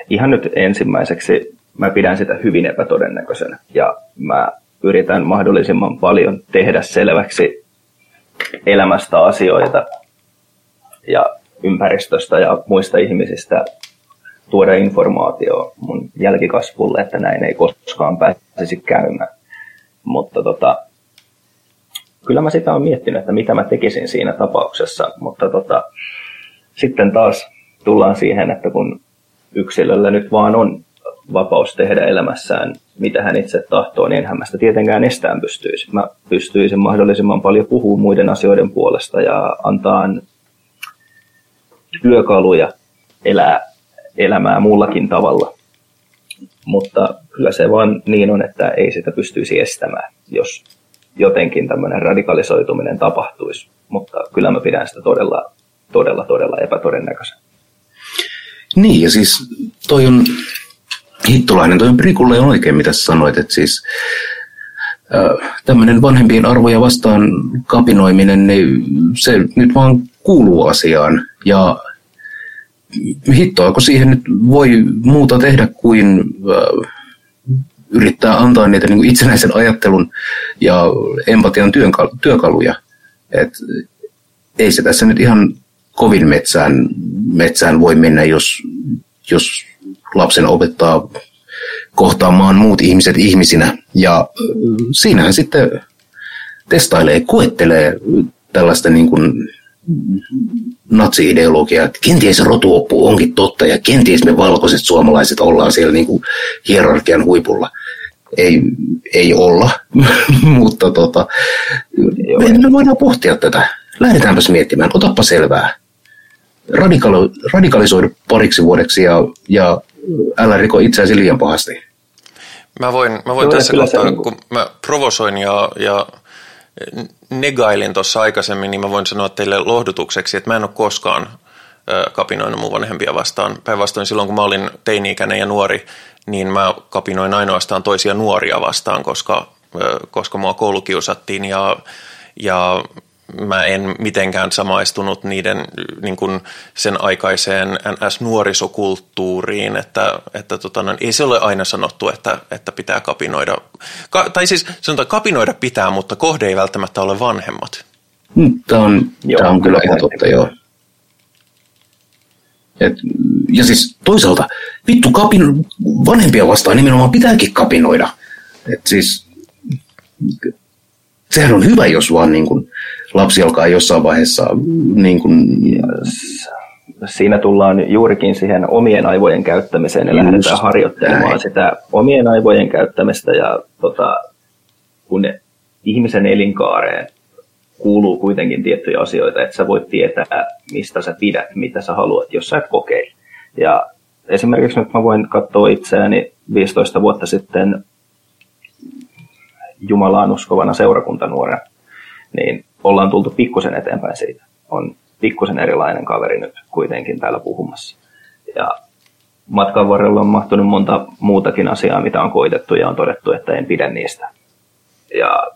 ihan nyt ensimmäiseksi mä pidän sitä hyvin epätodennäköisenä ja mä yritän mahdollisimman paljon tehdä selväksi elämästä asioita ja ympäristöstä ja muista ihmisistä tuoda informaatio mun jälkikasvulle, että näin ei koskaan pääsisi käymään. Mutta tota, kyllä mä sitä olen miettinyt, että mitä mä tekisin siinä tapauksessa, mutta tota, sitten taas tullaan siihen, että kun yksilöllä nyt vaan on vapaus tehdä elämässään, mitä hän itse tahtoo, niin enhän mä sitä tietenkään estään pystyisi. Mä pystyisin mahdollisimman paljon puhua muiden asioiden puolesta ja antaa työkaluja elää elämää muullakin tavalla. Mutta kyllä se vaan niin on, että ei sitä pystyisi estämään, jos jotenkin tämmöinen radikalisoituminen tapahtuisi. Mutta kyllä mä pidän sitä todella, todella, todella epätodennäköisen.
Niin, ja siis toi on hittolainen, toi on Prikulle oikein, mitä sanoit, että siis tämmöinen vanhempien arvoja vastaan kapinoiminen, niin se nyt vaan kuuluu asiaan. Ja hittoa, kun siihen nyt voi muuta tehdä kuin yrittää antaa niitä niin kuin itsenäisen ajattelun ja empatian työkaluja. Et ei se tässä nyt ihan kovin metsään, metsään voi mennä, jos, jos lapsen opettaa kohtaamaan muut ihmiset ihmisinä. Ja siinähän sitten testailee, koettelee tällaista niin kuin natsi-ideologiaa, että kenties rotuoppu onkin totta ja kenties me valkoiset suomalaiset ollaan siellä niin kuin hierarkian huipulla. Ei, ei olla, (laughs) mutta tota, me, me voidaan pohtia tätä. Lähdetäänpäs miettimään, otappa selvää. Radikali, radikalisoidu pariksi vuodeksi ja, ja älä riko itseäsi liian pahasti.
Mä voin, mä voin tässä kohtaa, niin kun mä provosoin ja, ja negailin tuossa aikaisemmin, niin mä voin sanoa teille lohdutukseksi, että mä en ole koskaan kapinoinut mun vanhempia vastaan. Päinvastoin silloin, kun mä olin teini-ikäinen ja nuori, niin mä kapinoin ainoastaan toisia nuoria vastaan, koska, koska mua koulukiusattiin ja, ja mä en mitenkään samaistunut niiden niin kuin sen aikaiseen NS-nuorisokulttuuriin, että, että tota, no, ei se ole aina sanottu, että, että pitää kapinoida. Ka, tai siis sanotaan, kapinoida pitää, mutta kohde ei välttämättä ole vanhemmat.
Mm, tämä on, joo, tämä on kyllä ihan totta, joo. Et, ja siis toisaalta, vittu kapin, vanhempia vastaan nimenomaan pitääkin kapinoida. Et siis, sehän on hyvä, jos vaan niin kuin, lapsi alkaa jossain vaiheessa niin kuin,
siinä tullaan juurikin siihen omien aivojen käyttämiseen ja lähdetään harjoittelemaan näin. sitä omien aivojen käyttämistä ja tota, kun ihmisen elinkaareen kuuluu kuitenkin tiettyjä asioita, että sä voit tietää, mistä sä pidät, mitä sä haluat, jos sä et kokeile. Ja esimerkiksi nyt mä voin katsoa itseäni 15 vuotta sitten Jumalaan uskovana seurakuntanuorena, niin ollaan tultu pikkusen eteenpäin siitä. On pikkusen erilainen kaveri nyt kuitenkin täällä puhumassa. Ja matkan varrella on mahtunut monta muutakin asiaa, mitä on koitettu ja on todettu, että en pidä niistä. Ja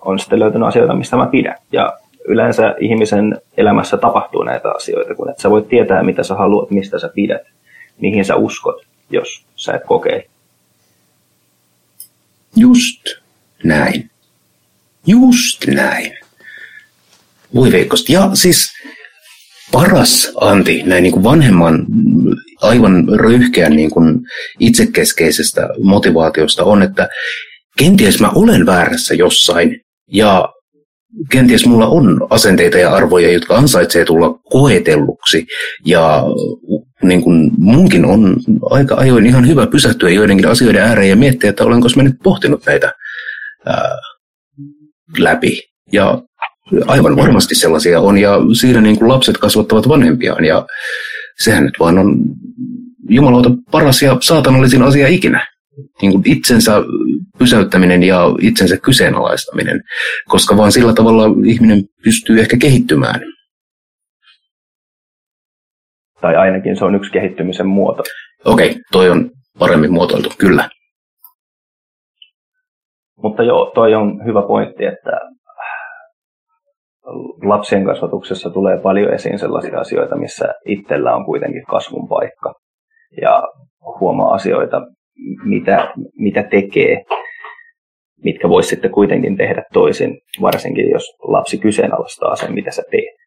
on sitten löytänyt asioita, mistä mä pidän. Ja yleensä ihmisen elämässä tapahtuu näitä asioita, kun et sä voit tietää, mitä sä haluat, mistä sä pidät, mihin sä uskot, jos sä et kokeile.
Just näin. Just näin. Voi veikkosti. Ja siis paras anti näin niin kuin vanhemman aivan röyhkeän niin kuin itsekeskeisestä motivaatiosta on, että kenties mä olen väärässä jossain ja kenties mulla on asenteita ja arvoja, jotka ansaitsee tulla koetelluksi ja niin kuin munkin on aika ajoin ihan hyvä pysähtyä joidenkin asioiden ääreen ja miettiä, että olenko mä nyt pohtinut näitä ää, läpi. Ja Aivan varmasti sellaisia on, ja siinä niin kuin lapset kasvattavat vanhempiaan, ja sehän nyt vaan on jumalauta paras ja saatanallisin asia ikinä. Niin kuin itsensä pysäyttäminen ja itsensä kyseenalaistaminen, koska vaan sillä tavalla ihminen pystyy ehkä kehittymään.
Tai ainakin se on yksi kehittymisen muoto.
Okei, okay, toi on paremmin muotoiltu, kyllä.
Mutta joo, toi on hyvä pointti, että lapsien kasvatuksessa tulee paljon esiin sellaisia asioita, missä itsellä on kuitenkin kasvun paikka. Ja huomaa asioita, mitä, mitä tekee, mitkä voisi sitten kuitenkin tehdä toisin, varsinkin jos lapsi kyseenalaistaa sen, mitä sä teet.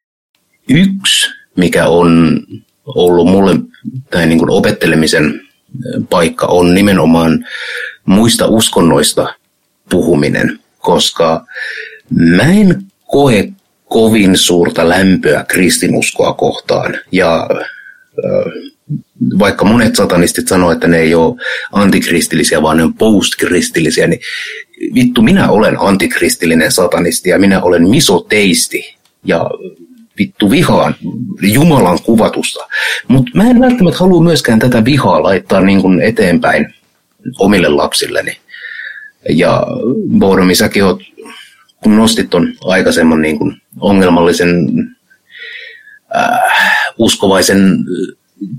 Yksi, mikä on ollut mulle tai niin kuin opettelemisen paikka, on nimenomaan muista uskonnoista puhuminen, koska mä en koe kovin suurta lämpöä kristinuskoa kohtaan. Ja vaikka monet satanistit sanoo, että ne ei ole antikristillisiä, vaan ne on postkristillisiä, niin vittu, minä olen antikristillinen satanisti ja minä olen misoteisti. Ja vittu vihaan Jumalan kuvatusta. Mutta mä en välttämättä halua myöskään tätä vihaa laittaa niin kuin eteenpäin omille lapsilleni. Ja Bodomi, säkin oot kun nostit tuon aikaisemman niin kuin ongelmallisen äh, uskovaisen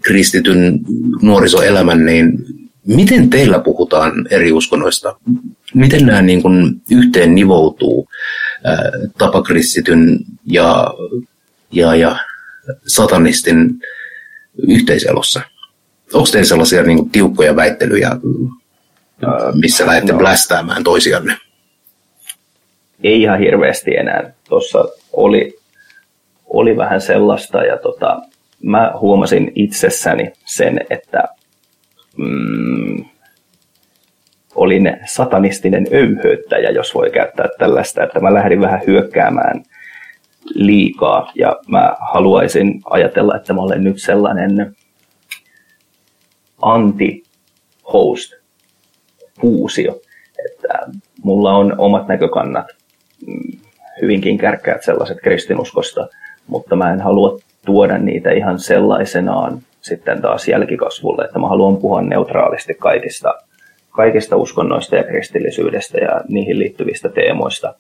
kristityn nuorisoelämän, niin miten teillä puhutaan eri uskonnoista? Miten nämä niin kuin yhteen nivoutuu äh, tapakristityn ja, ja, ja satanistin yhteiselossa? Onko teillä sellaisia niin kuin tiukkoja väittelyjä, äh, missä lähdette no. blästäämään toisianne?
ei ihan hirveästi enää. Tuossa oli, oli vähän sellaista ja tota, mä huomasin itsessäni sen, että mm, olin satanistinen öyhöyttäjä, jos voi käyttää tällaista, että mä lähdin vähän hyökkäämään liikaa ja mä haluaisin ajatella, että mä olen nyt sellainen anti-host fuusio, että mulla on omat näkökannat, mm, hyvinkin kärkkäät sellaiset kristinuskosta, mutta mä en halua tuoda niitä ihan sellaisenaan sitten taas jälkikasvulle, että mä haluan puhua neutraalisti kaikista, kaikista uskonnoista ja kristillisyydestä ja niihin liittyvistä teemoista.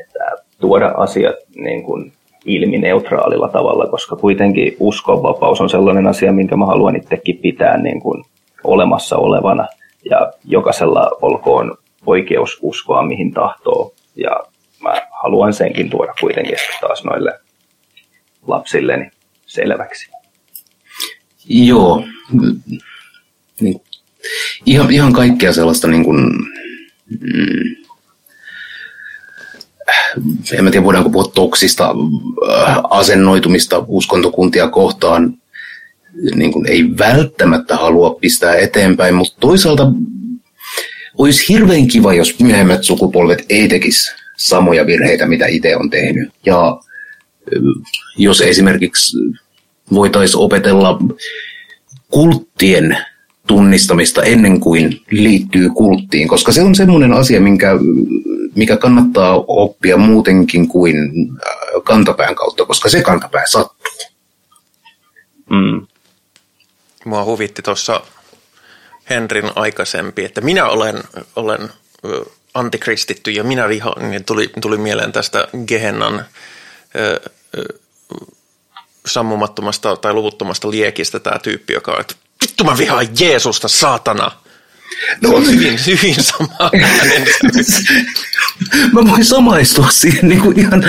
Että tuoda asiat niin kuin ilmi neutraalilla tavalla, koska kuitenkin uskonvapaus on sellainen asia, minkä mä haluan itsekin pitää niin kuin olemassa olevana ja jokaisella olkoon oikeus uskoa mihin tahtoo. Ja mä haluan senkin tuoda kuitenkin taas noille lapsilleni selväksi.
Joo, niin, ihan, ihan kaikkea sellaista niin kuin, mm, en mä tiedä voidaanko puhua toksista äh, asennoitumista uskontokuntia kohtaan, niin kuin ei välttämättä halua pistää eteenpäin, mutta toisaalta olisi hirveän kiva, jos myöhemmät sukupolvet ei tekisi samoja virheitä, mitä itse on tehnyt. Ja jos esimerkiksi voitaisiin opetella kulttien tunnistamista ennen kuin liittyy kulttiin, koska se on semmoinen asia, minkä, mikä kannattaa oppia muutenkin kuin kantapään kautta, koska se kantapää sattuu.
Mm. Mua huvitti tuossa Henrin aikaisempi, että minä olen, olen antikristitty ja minä vihaan, niin tuli, tuli mieleen tästä Gehennan ö, ö, sammumattomasta tai luvuttomasta liekistä tämä tyyppi, joka on, että vittu mä vihaan Jeesusta, saatana. No, on hyvin, hyvin (laughs) sama. (laughs)
mä voin samaistua siihen niin kuin ihan,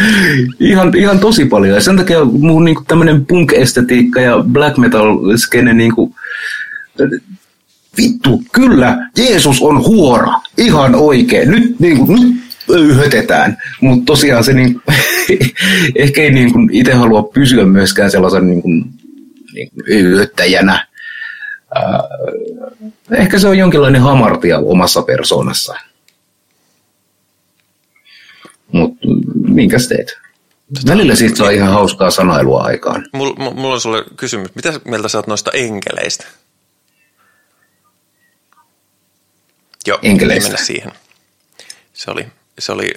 ihan, ihan, tosi paljon. Ja sen takia mun niin tämmöinen punk-estetiikka ja black metal-skene niin kuin, vittu, kyllä, Jeesus on huora, ihan oikein. Nyt, niin kuin, nyt öyhötetään. Mutta tosiaan se niin, (laughs) ehkä ei niin kuin itse halua pysyä myöskään sellaisen niin kuin, niin kuin öyhöttäjänä. Äh, ehkä se on jonkinlainen hamartia omassa persoonassa. Mutta minkäs teet? Välillä siitä saa ihan hauskaa sanailua aikaan.
Mulla, mulla on sulle kysymys. Mitä mieltä sä oot noista enkeleistä? Joo, enkeleistä. ei mennä siihen. Se oli se oli,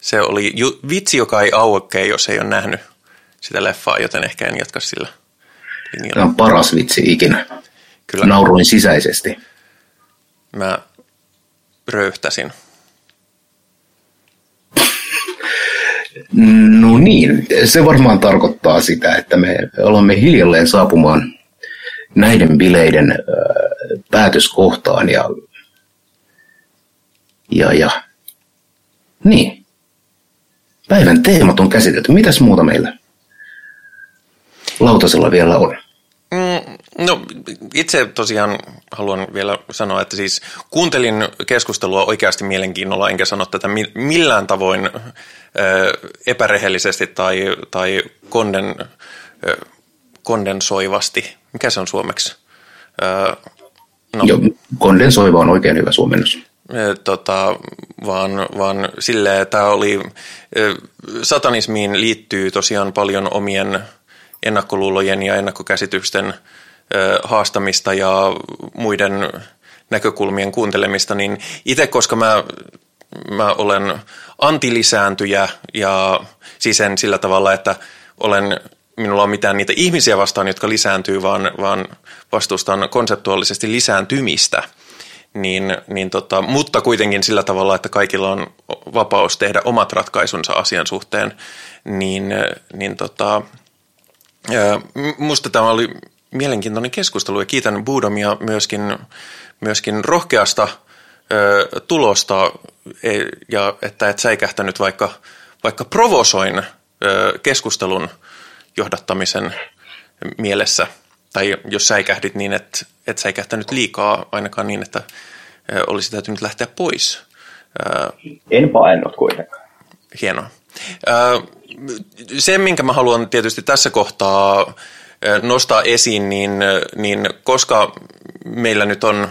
se oli ju, vitsi, joka ei aukeaa, jos ei ole nähnyt sitä leffaa, joten ehkä en jatka sillä
linjalla. Tämä on paras vitsi ikinä. Kyllä. Nauruin sisäisesti.
Mä röyhtäsin. (laughs)
No niin, se varmaan tarkoittaa sitä, että me olemme hiljalleen saapumaan näiden bileiden päätöskohtaan ja, ja, ja niin. Päivän teemat on käsitelty. Mitäs muuta meillä lautasella vielä on?
Mm, no itse tosiaan haluan vielä sanoa, että siis kuuntelin keskustelua oikeasti mielenkiinnolla, enkä sano tätä millään tavoin epärehellisesti tai, tai konden, kondensoivasti. Mikä se on suomeksi?
No. Joo, kondensoiva on oikein hyvä suomennus
tota, vaan, vaan silleen, että oli, satanismiin liittyy tosiaan paljon omien ennakkoluulojen ja ennakkokäsitysten haastamista ja muiden näkökulmien kuuntelemista, niin itse, koska mä, mä olen antilisääntyjä ja siis en sillä tavalla, että olen, minulla on mitään niitä ihmisiä vastaan, jotka lisääntyy, vaan, vaan vastustan konseptuaalisesti lisääntymistä – niin, niin tota, mutta kuitenkin sillä tavalla, että kaikilla on vapaus tehdä omat ratkaisunsa asian suhteen, niin, niin tota, musta tämä oli mielenkiintoinen keskustelu ja kiitän Budomia myöskin, myöskin rohkeasta ö, tulosta e, ja että et säikähtänyt vaikka, vaikka provosoin ö, keskustelun johdattamisen mielessä – tai jos säikähdit niin, että et säikähtänyt liikaa ainakaan niin, että olisi täytynyt lähteä pois.
En paennut kuitenkaan.
Hienoa. se, minkä mä haluan tietysti tässä kohtaa nostaa esiin, niin, niin koska meillä nyt on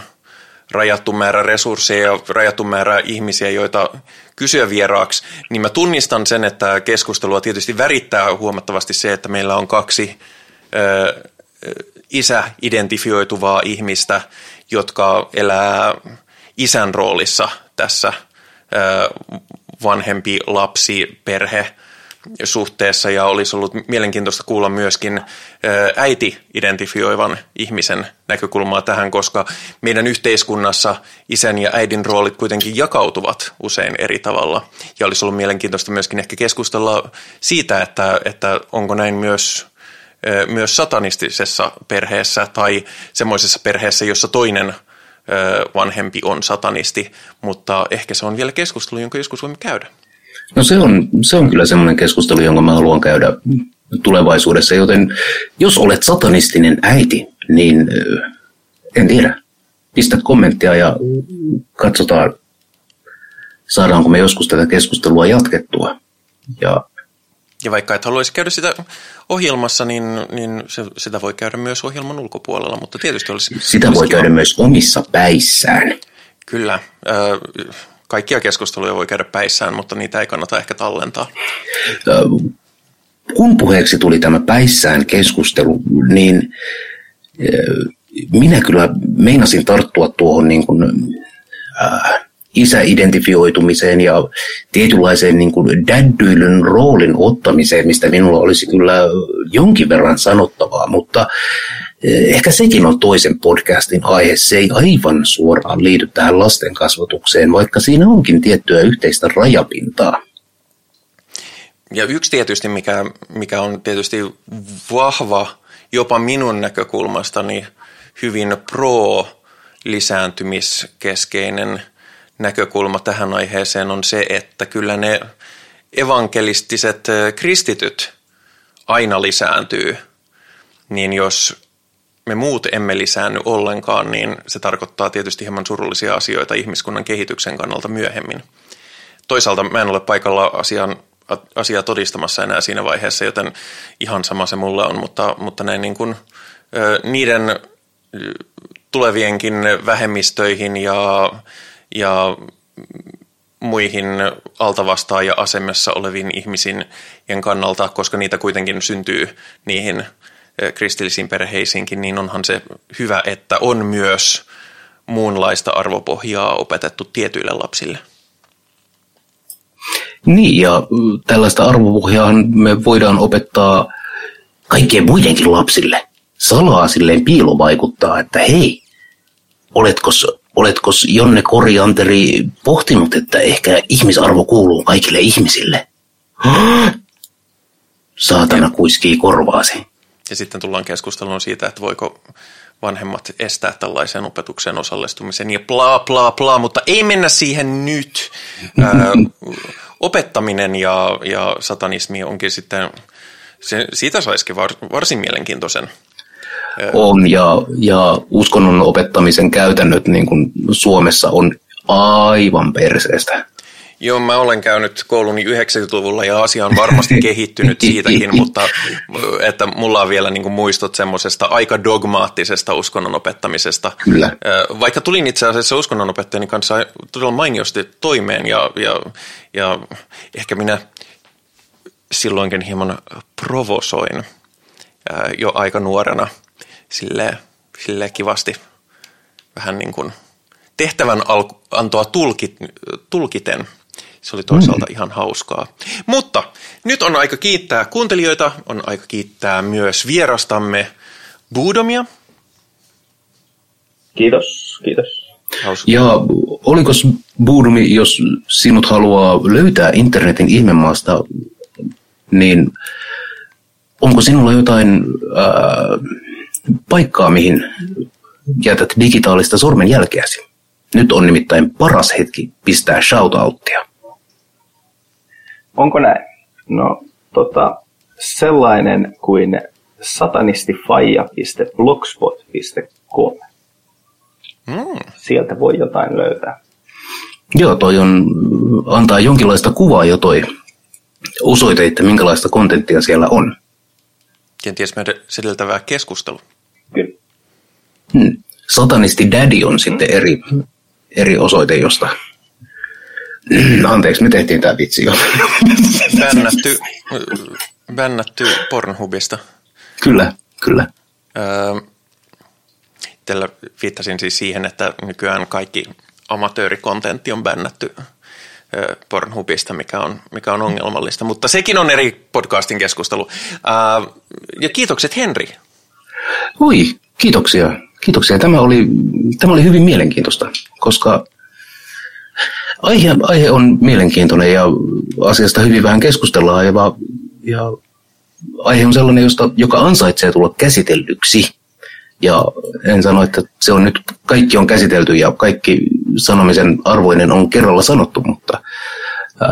rajattu määrä resursseja ja rajattu määrä ihmisiä, joita kysyä vieraaksi, niin mä tunnistan sen, että keskustelua tietysti värittää huomattavasti se, että meillä on kaksi ö, isä-identifioituvaa ihmistä, jotka elää isän roolissa tässä ö, vanhempi, lapsi, perhe suhteessa ja olisi ollut mielenkiintoista kuulla myöskin äiti identifioivan ihmisen näkökulmaa tähän, koska meidän yhteiskunnassa isän ja äidin roolit kuitenkin jakautuvat usein eri tavalla. Ja olisi ollut mielenkiintoista myöskin ehkä keskustella siitä, että, että onko näin myös myös satanistisessa perheessä tai semmoisessa perheessä, jossa toinen vanhempi on satanisti, mutta ehkä se on vielä keskustelu, jonka joskus voimme käydä.
No se on, se on kyllä semmoinen keskustelu, jonka mä haluan käydä tulevaisuudessa, joten jos olet satanistinen äiti, niin en tiedä. Pistä kommenttia ja katsotaan, saadaanko me joskus tätä keskustelua jatkettua. Ja,
ja vaikka et haluaisi käydä sitä ohjelmassa, niin, niin se, sitä voi käydä myös ohjelman ulkopuolella, mutta tietysti olisi...
Sitä
olisi
voi
kiva.
käydä myös omissa päissään.
Kyllä. Kaikkia keskusteluja voi käydä päissään, mutta niitä ei kannata ehkä tallentaa.
Kun puheeksi tuli tämä päissään keskustelu, niin minä kyllä meinasin tarttua tuohon niin kuin, äh, isäidentifioitumiseen ja tietynlaiseen niin kuin daddyilyn roolin ottamiseen, mistä minulla olisi kyllä jonkin verran sanottavaa, mutta ehkä sekin on toisen podcastin aihe. Se ei aivan suoraan liity tähän lasten kasvatukseen, vaikka siinä onkin tiettyä yhteistä rajapintaa.
Ja yksi tietysti, mikä, mikä on tietysti vahva, jopa minun näkökulmastani hyvin pro-lisääntymiskeskeinen näkökulma tähän aiheeseen on se, että kyllä ne evankelistiset kristityt aina lisääntyy, niin jos me muut emme lisäänny ollenkaan, niin se tarkoittaa tietysti hieman surullisia asioita ihmiskunnan kehityksen kannalta myöhemmin. Toisaalta mä en ole paikalla asian, asiaa todistamassa enää siinä vaiheessa, joten ihan sama se mulle on, mutta, mutta näin niin kuin, niiden tulevienkin vähemmistöihin ja ja muihin altavastaaja-asemassa oleviin ihmisiin kannalta, koska niitä kuitenkin syntyy niihin kristillisiin perheisiinkin, niin onhan se hyvä, että on myös muunlaista arvopohjaa opetettu tietyille lapsille.
Niin, ja tällaista arvopohjaa me voidaan opettaa kaikkien muidenkin lapsille. Salaa silleen piilovaikuttaa, että hei, oletko Oletko Jonne Korianteri pohtinut, että ehkä ihmisarvo kuuluu kaikille ihmisille? (gasps) Saatana kuiskii korvaasi.
Ja sitten tullaan keskusteluun siitä, että voiko vanhemmat estää tällaisen opetukseen osallistumisen ja bla bla bla, mutta ei mennä siihen nyt. Ää, opettaminen ja, ja satanismi onkin sitten, se, siitä saisikin var, varsin mielenkiintoisen
on ja, ja uskonnon opettamisen käytännöt niin kuin Suomessa on aivan perseestä.
Joo, mä olen käynyt kouluni 90-luvulla ja asia on varmasti (laughs) kehittynyt siitäkin, mutta että mulla on vielä niin kuin muistot semmoisesta aika dogmaattisesta uskonnon opettamisesta.
Kyllä.
Vaikka tulin itse asiassa uskonnonopettajani kanssa todella mainiosti toimeen ja, ja, ja ehkä minä silloinkin hieman provosoin jo aika nuorena – sille, sille kivasti vähän niin kuin tehtävän antoa tulkit, tulkiten. Se oli toisaalta mm. ihan hauskaa. Mutta nyt on aika kiittää kuuntelijoita, on aika kiittää myös vierastamme Buudomia.
Kiitos, kiitos.
Hauska. Ja oliko Buudumi, jos sinut haluaa löytää internetin ihmemaasta, niin onko sinulla jotain... Äh, paikkaa, mihin jätät digitaalista sormenjälkeäsi. Nyt on nimittäin paras hetki pistää shoutouttia.
Onko näin? No, tota, sellainen kuin satanistifaija.blogspot.com. Mm. Sieltä voi jotain löytää.
Joo, toi on, antaa jonkinlaista kuvaa jo toi osoite, että minkälaista kontenttia siellä on.
Kenties meidän sedeltävää keskustelua.
Kyllä.
Hmm. Satanisti Daddy on sitten eri, eri osoite, josta... (clears throat) Anteeksi, me tehtiin tämä vitsi jo. (laughs)
Bännätty, (laughs) bännätty Pornhubista.
Kyllä, kyllä.
Öö, tällä viittasin siis siihen, että nykyään kaikki amatöörikontentti on bännätty öö, Pornhubista, mikä on, mikä on ongelmallista. Mutta sekin on eri podcastin keskustelu. Öö, ja kiitokset Henri.
Oi, kiitoksia. Kiitoksia. Tämä oli, tämä oli hyvin mielenkiintoista, koska aihe, aihe on mielenkiintoinen ja asiasta hyvin vähän keskustellaan ja, ja aihe on sellainen, josta, joka ansaitsee tulla käsitellyksi. Ja en sano, että se on nyt, kaikki on käsitelty ja kaikki sanomisen arvoinen on kerralla sanottu, mutta ää,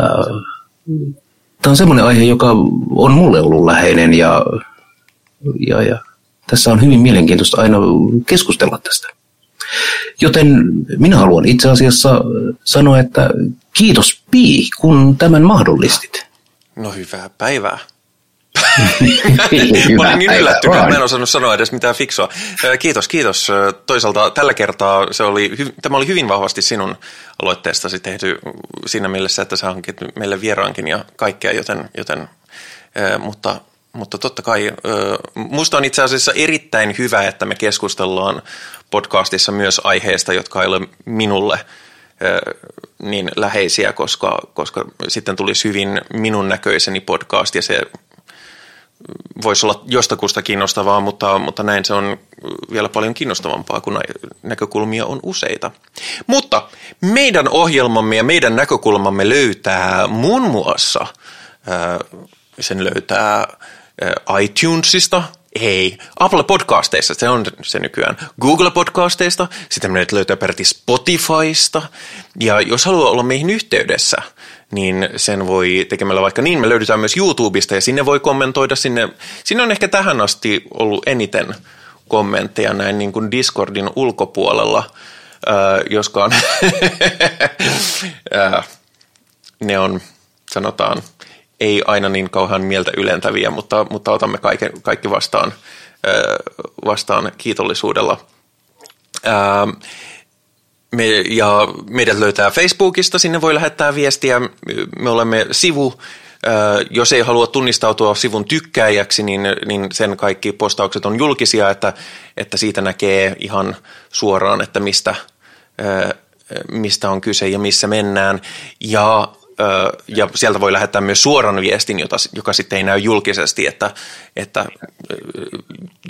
tämä on semmoinen aihe, joka on mulle ollut läheinen ja, ja, ja tässä on hyvin mielenkiintoista aina keskustella tästä. Joten minä haluan itse asiassa sanoa, että kiitos Pi, kun tämän mahdollistit.
No hyvää päivää. (laughs) mä olin niin yllättynyt, mä en osannut sanoa edes mitään fiksua. Kiitos, kiitos. Toisaalta tällä kertaa se oli, tämä oli hyvin vahvasti sinun aloitteestasi tehty siinä mielessä, että sä hankit meille vieraankin ja kaikkea, joten, joten mutta, mutta totta kai musta on itse asiassa erittäin hyvä, että me keskustellaan podcastissa myös aiheesta, jotka ei ole minulle niin läheisiä, koska, koska sitten tulisi hyvin minun näköiseni podcast ja se voisi olla jostakusta kiinnostavaa, mutta, mutta näin se on vielä paljon kiinnostavampaa, kun näkökulmia on useita. Mutta meidän ohjelmamme ja meidän näkökulmamme löytää muun muassa, sen löytää iTunesista, ei, Apple Podcasteista, se on se nykyään. Google Podcasteista, sitten meidät löytää peräti Spotifysta. Ja jos haluaa olla meihin yhteydessä, niin sen voi tekemällä vaikka niin. Me löydetään myös YouTubesta ja sinne voi kommentoida. Sinne, sinne on ehkä tähän asti ollut eniten kommentteja näin niin kuin Discordin ulkopuolella, äh, joskaan (laughs) ne on, sanotaan, ei aina niin kauhean mieltä ylentäviä, mutta, mutta otamme kaiken, kaikki vastaan, vastaan kiitollisuudella. Äh, me, ja meidät löytää Facebookista, sinne voi lähettää viestiä. Me olemme sivu, jos ei halua tunnistautua sivun tykkääjäksi, niin, niin sen kaikki postaukset on julkisia, että, että siitä näkee ihan suoraan, että mistä, mistä on kyse ja missä mennään. Ja ja sieltä voi lähettää myös suoran viestin, jota, joka sitten ei näy julkisesti, että, että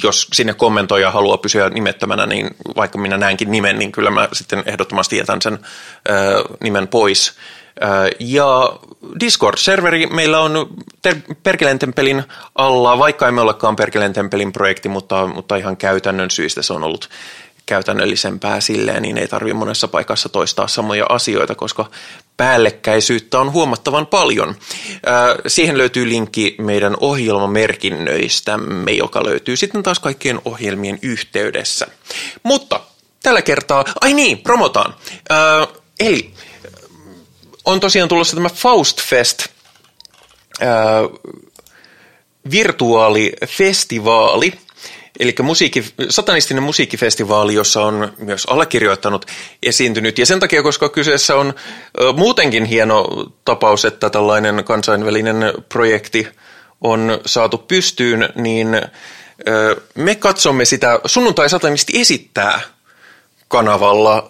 jos sinne kommentoija haluaa pysyä nimettömänä, niin vaikka minä näenkin nimen, niin kyllä mä sitten ehdottomasti jätän sen nimen pois. Ja Discord-serveri meillä on Perkeleen alla, vaikka emme olekaan Perkeleen projekti, mutta, mutta ihan käytännön syistä se on ollut käytännöllisempää silleen, niin ei tarvitse monessa paikassa toistaa samoja asioita, koska päällekkäisyyttä on huomattavan paljon. Siihen löytyy linkki meidän ohjelmamerkinnöistämme, joka löytyy sitten taas kaikkien ohjelmien yhteydessä. Mutta tällä kertaa, ai niin, promotaan. Eli on tosiaan tulossa tämä Faustfest virtuaalifestivaali, Eli musiikki, satanistinen musiikkifestivaali, jossa on myös allekirjoittanut esiintynyt. Ja sen takia, koska kyseessä on muutenkin hieno tapaus, että tällainen kansainvälinen projekti on saatu pystyyn, niin me katsomme sitä sunnuntai satanisti esittää kanavalla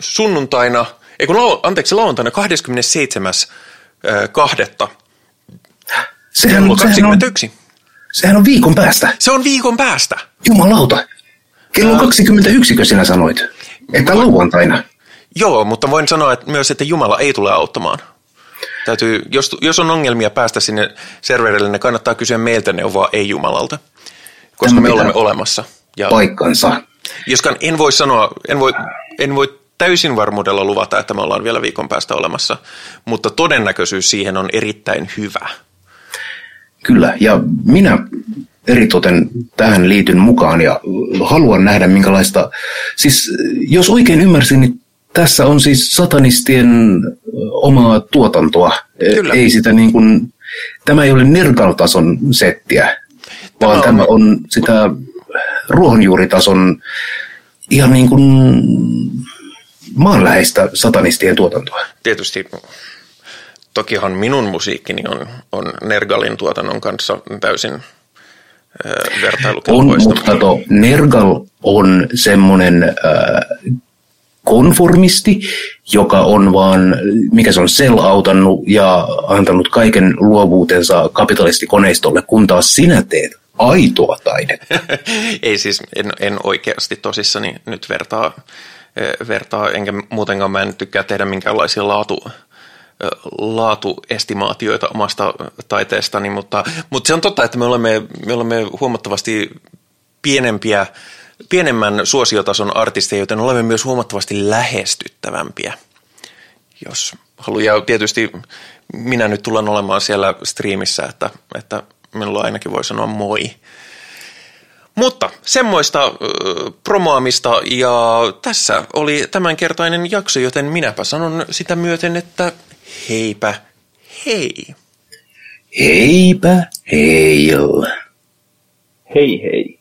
sunnuntaina, ei kun lau, anteeksi, lauantaina 27. kahdetta.
Sehän,
kello 21. Sehän on,
viikon päästä.
Se on viikon päästä.
Jumalauta. Kello 21, kun sinä sanoit. Että lauantaina.
Joo, mutta voin sanoa että myös, että Jumala ei tule auttamaan. Täytyy, jos, jos on ongelmia päästä sinne serverille, niin kannattaa kysyä meiltä neuvoa, ei Jumalalta. Koska Tämä me olemme olemassa.
Ja paikkansa.
Joskaan en voi sanoa, en voi, en voi täysin varmuudella luvata, että me ollaan vielä viikon päästä olemassa, mutta todennäköisyys siihen on erittäin hyvä.
Kyllä, ja minä eritoten tähän liityn mukaan ja haluan nähdä minkälaista, siis jos oikein ymmärsin, niin tässä on siis satanistien omaa tuotantoa.
Kyllä.
Ei sitä niin kuin, tämä ei ole Nergal-tason settiä, vaan
on-
tämä on sitä ruohonjuuritason ihan niin kuin maanläheistä satanistien tuotantoa.
Tietysti tokihan minun musiikkini on, on Nergalin tuotannon kanssa täysin äh,
On,
vertailukelpoista.
mutta kato, Nergal on semmoinen äh, konformisti, joka on vaan, mikä se on, sell-outannut ja antanut kaiken luovuutensa kapitalistikoneistolle, kun taas sinä teet aitoa taidetta. (laughs)
Ei siis, en, en oikeasti tosissani nyt vertaa, vertaa, enkä muutenkaan mä en tykkää tehdä minkäänlaisia laatu, laatuestimaatioita omasta taiteestani, mutta, mutta se on totta, että me olemme, me olemme huomattavasti pienempiä, pienemmän suosiotason artisteja, joten olemme myös huomattavasti lähestyttävämpiä, jos haluaa. Ja tietysti minä nyt tulen olemaan siellä striimissä, että, että minulla ainakin voi sanoa moi. Mutta semmoista promoamista ja tässä oli tämänkertainen jakso, joten minäpä sanon sitä myöten, että heipä hei.
Heipä heil.
Hei hei.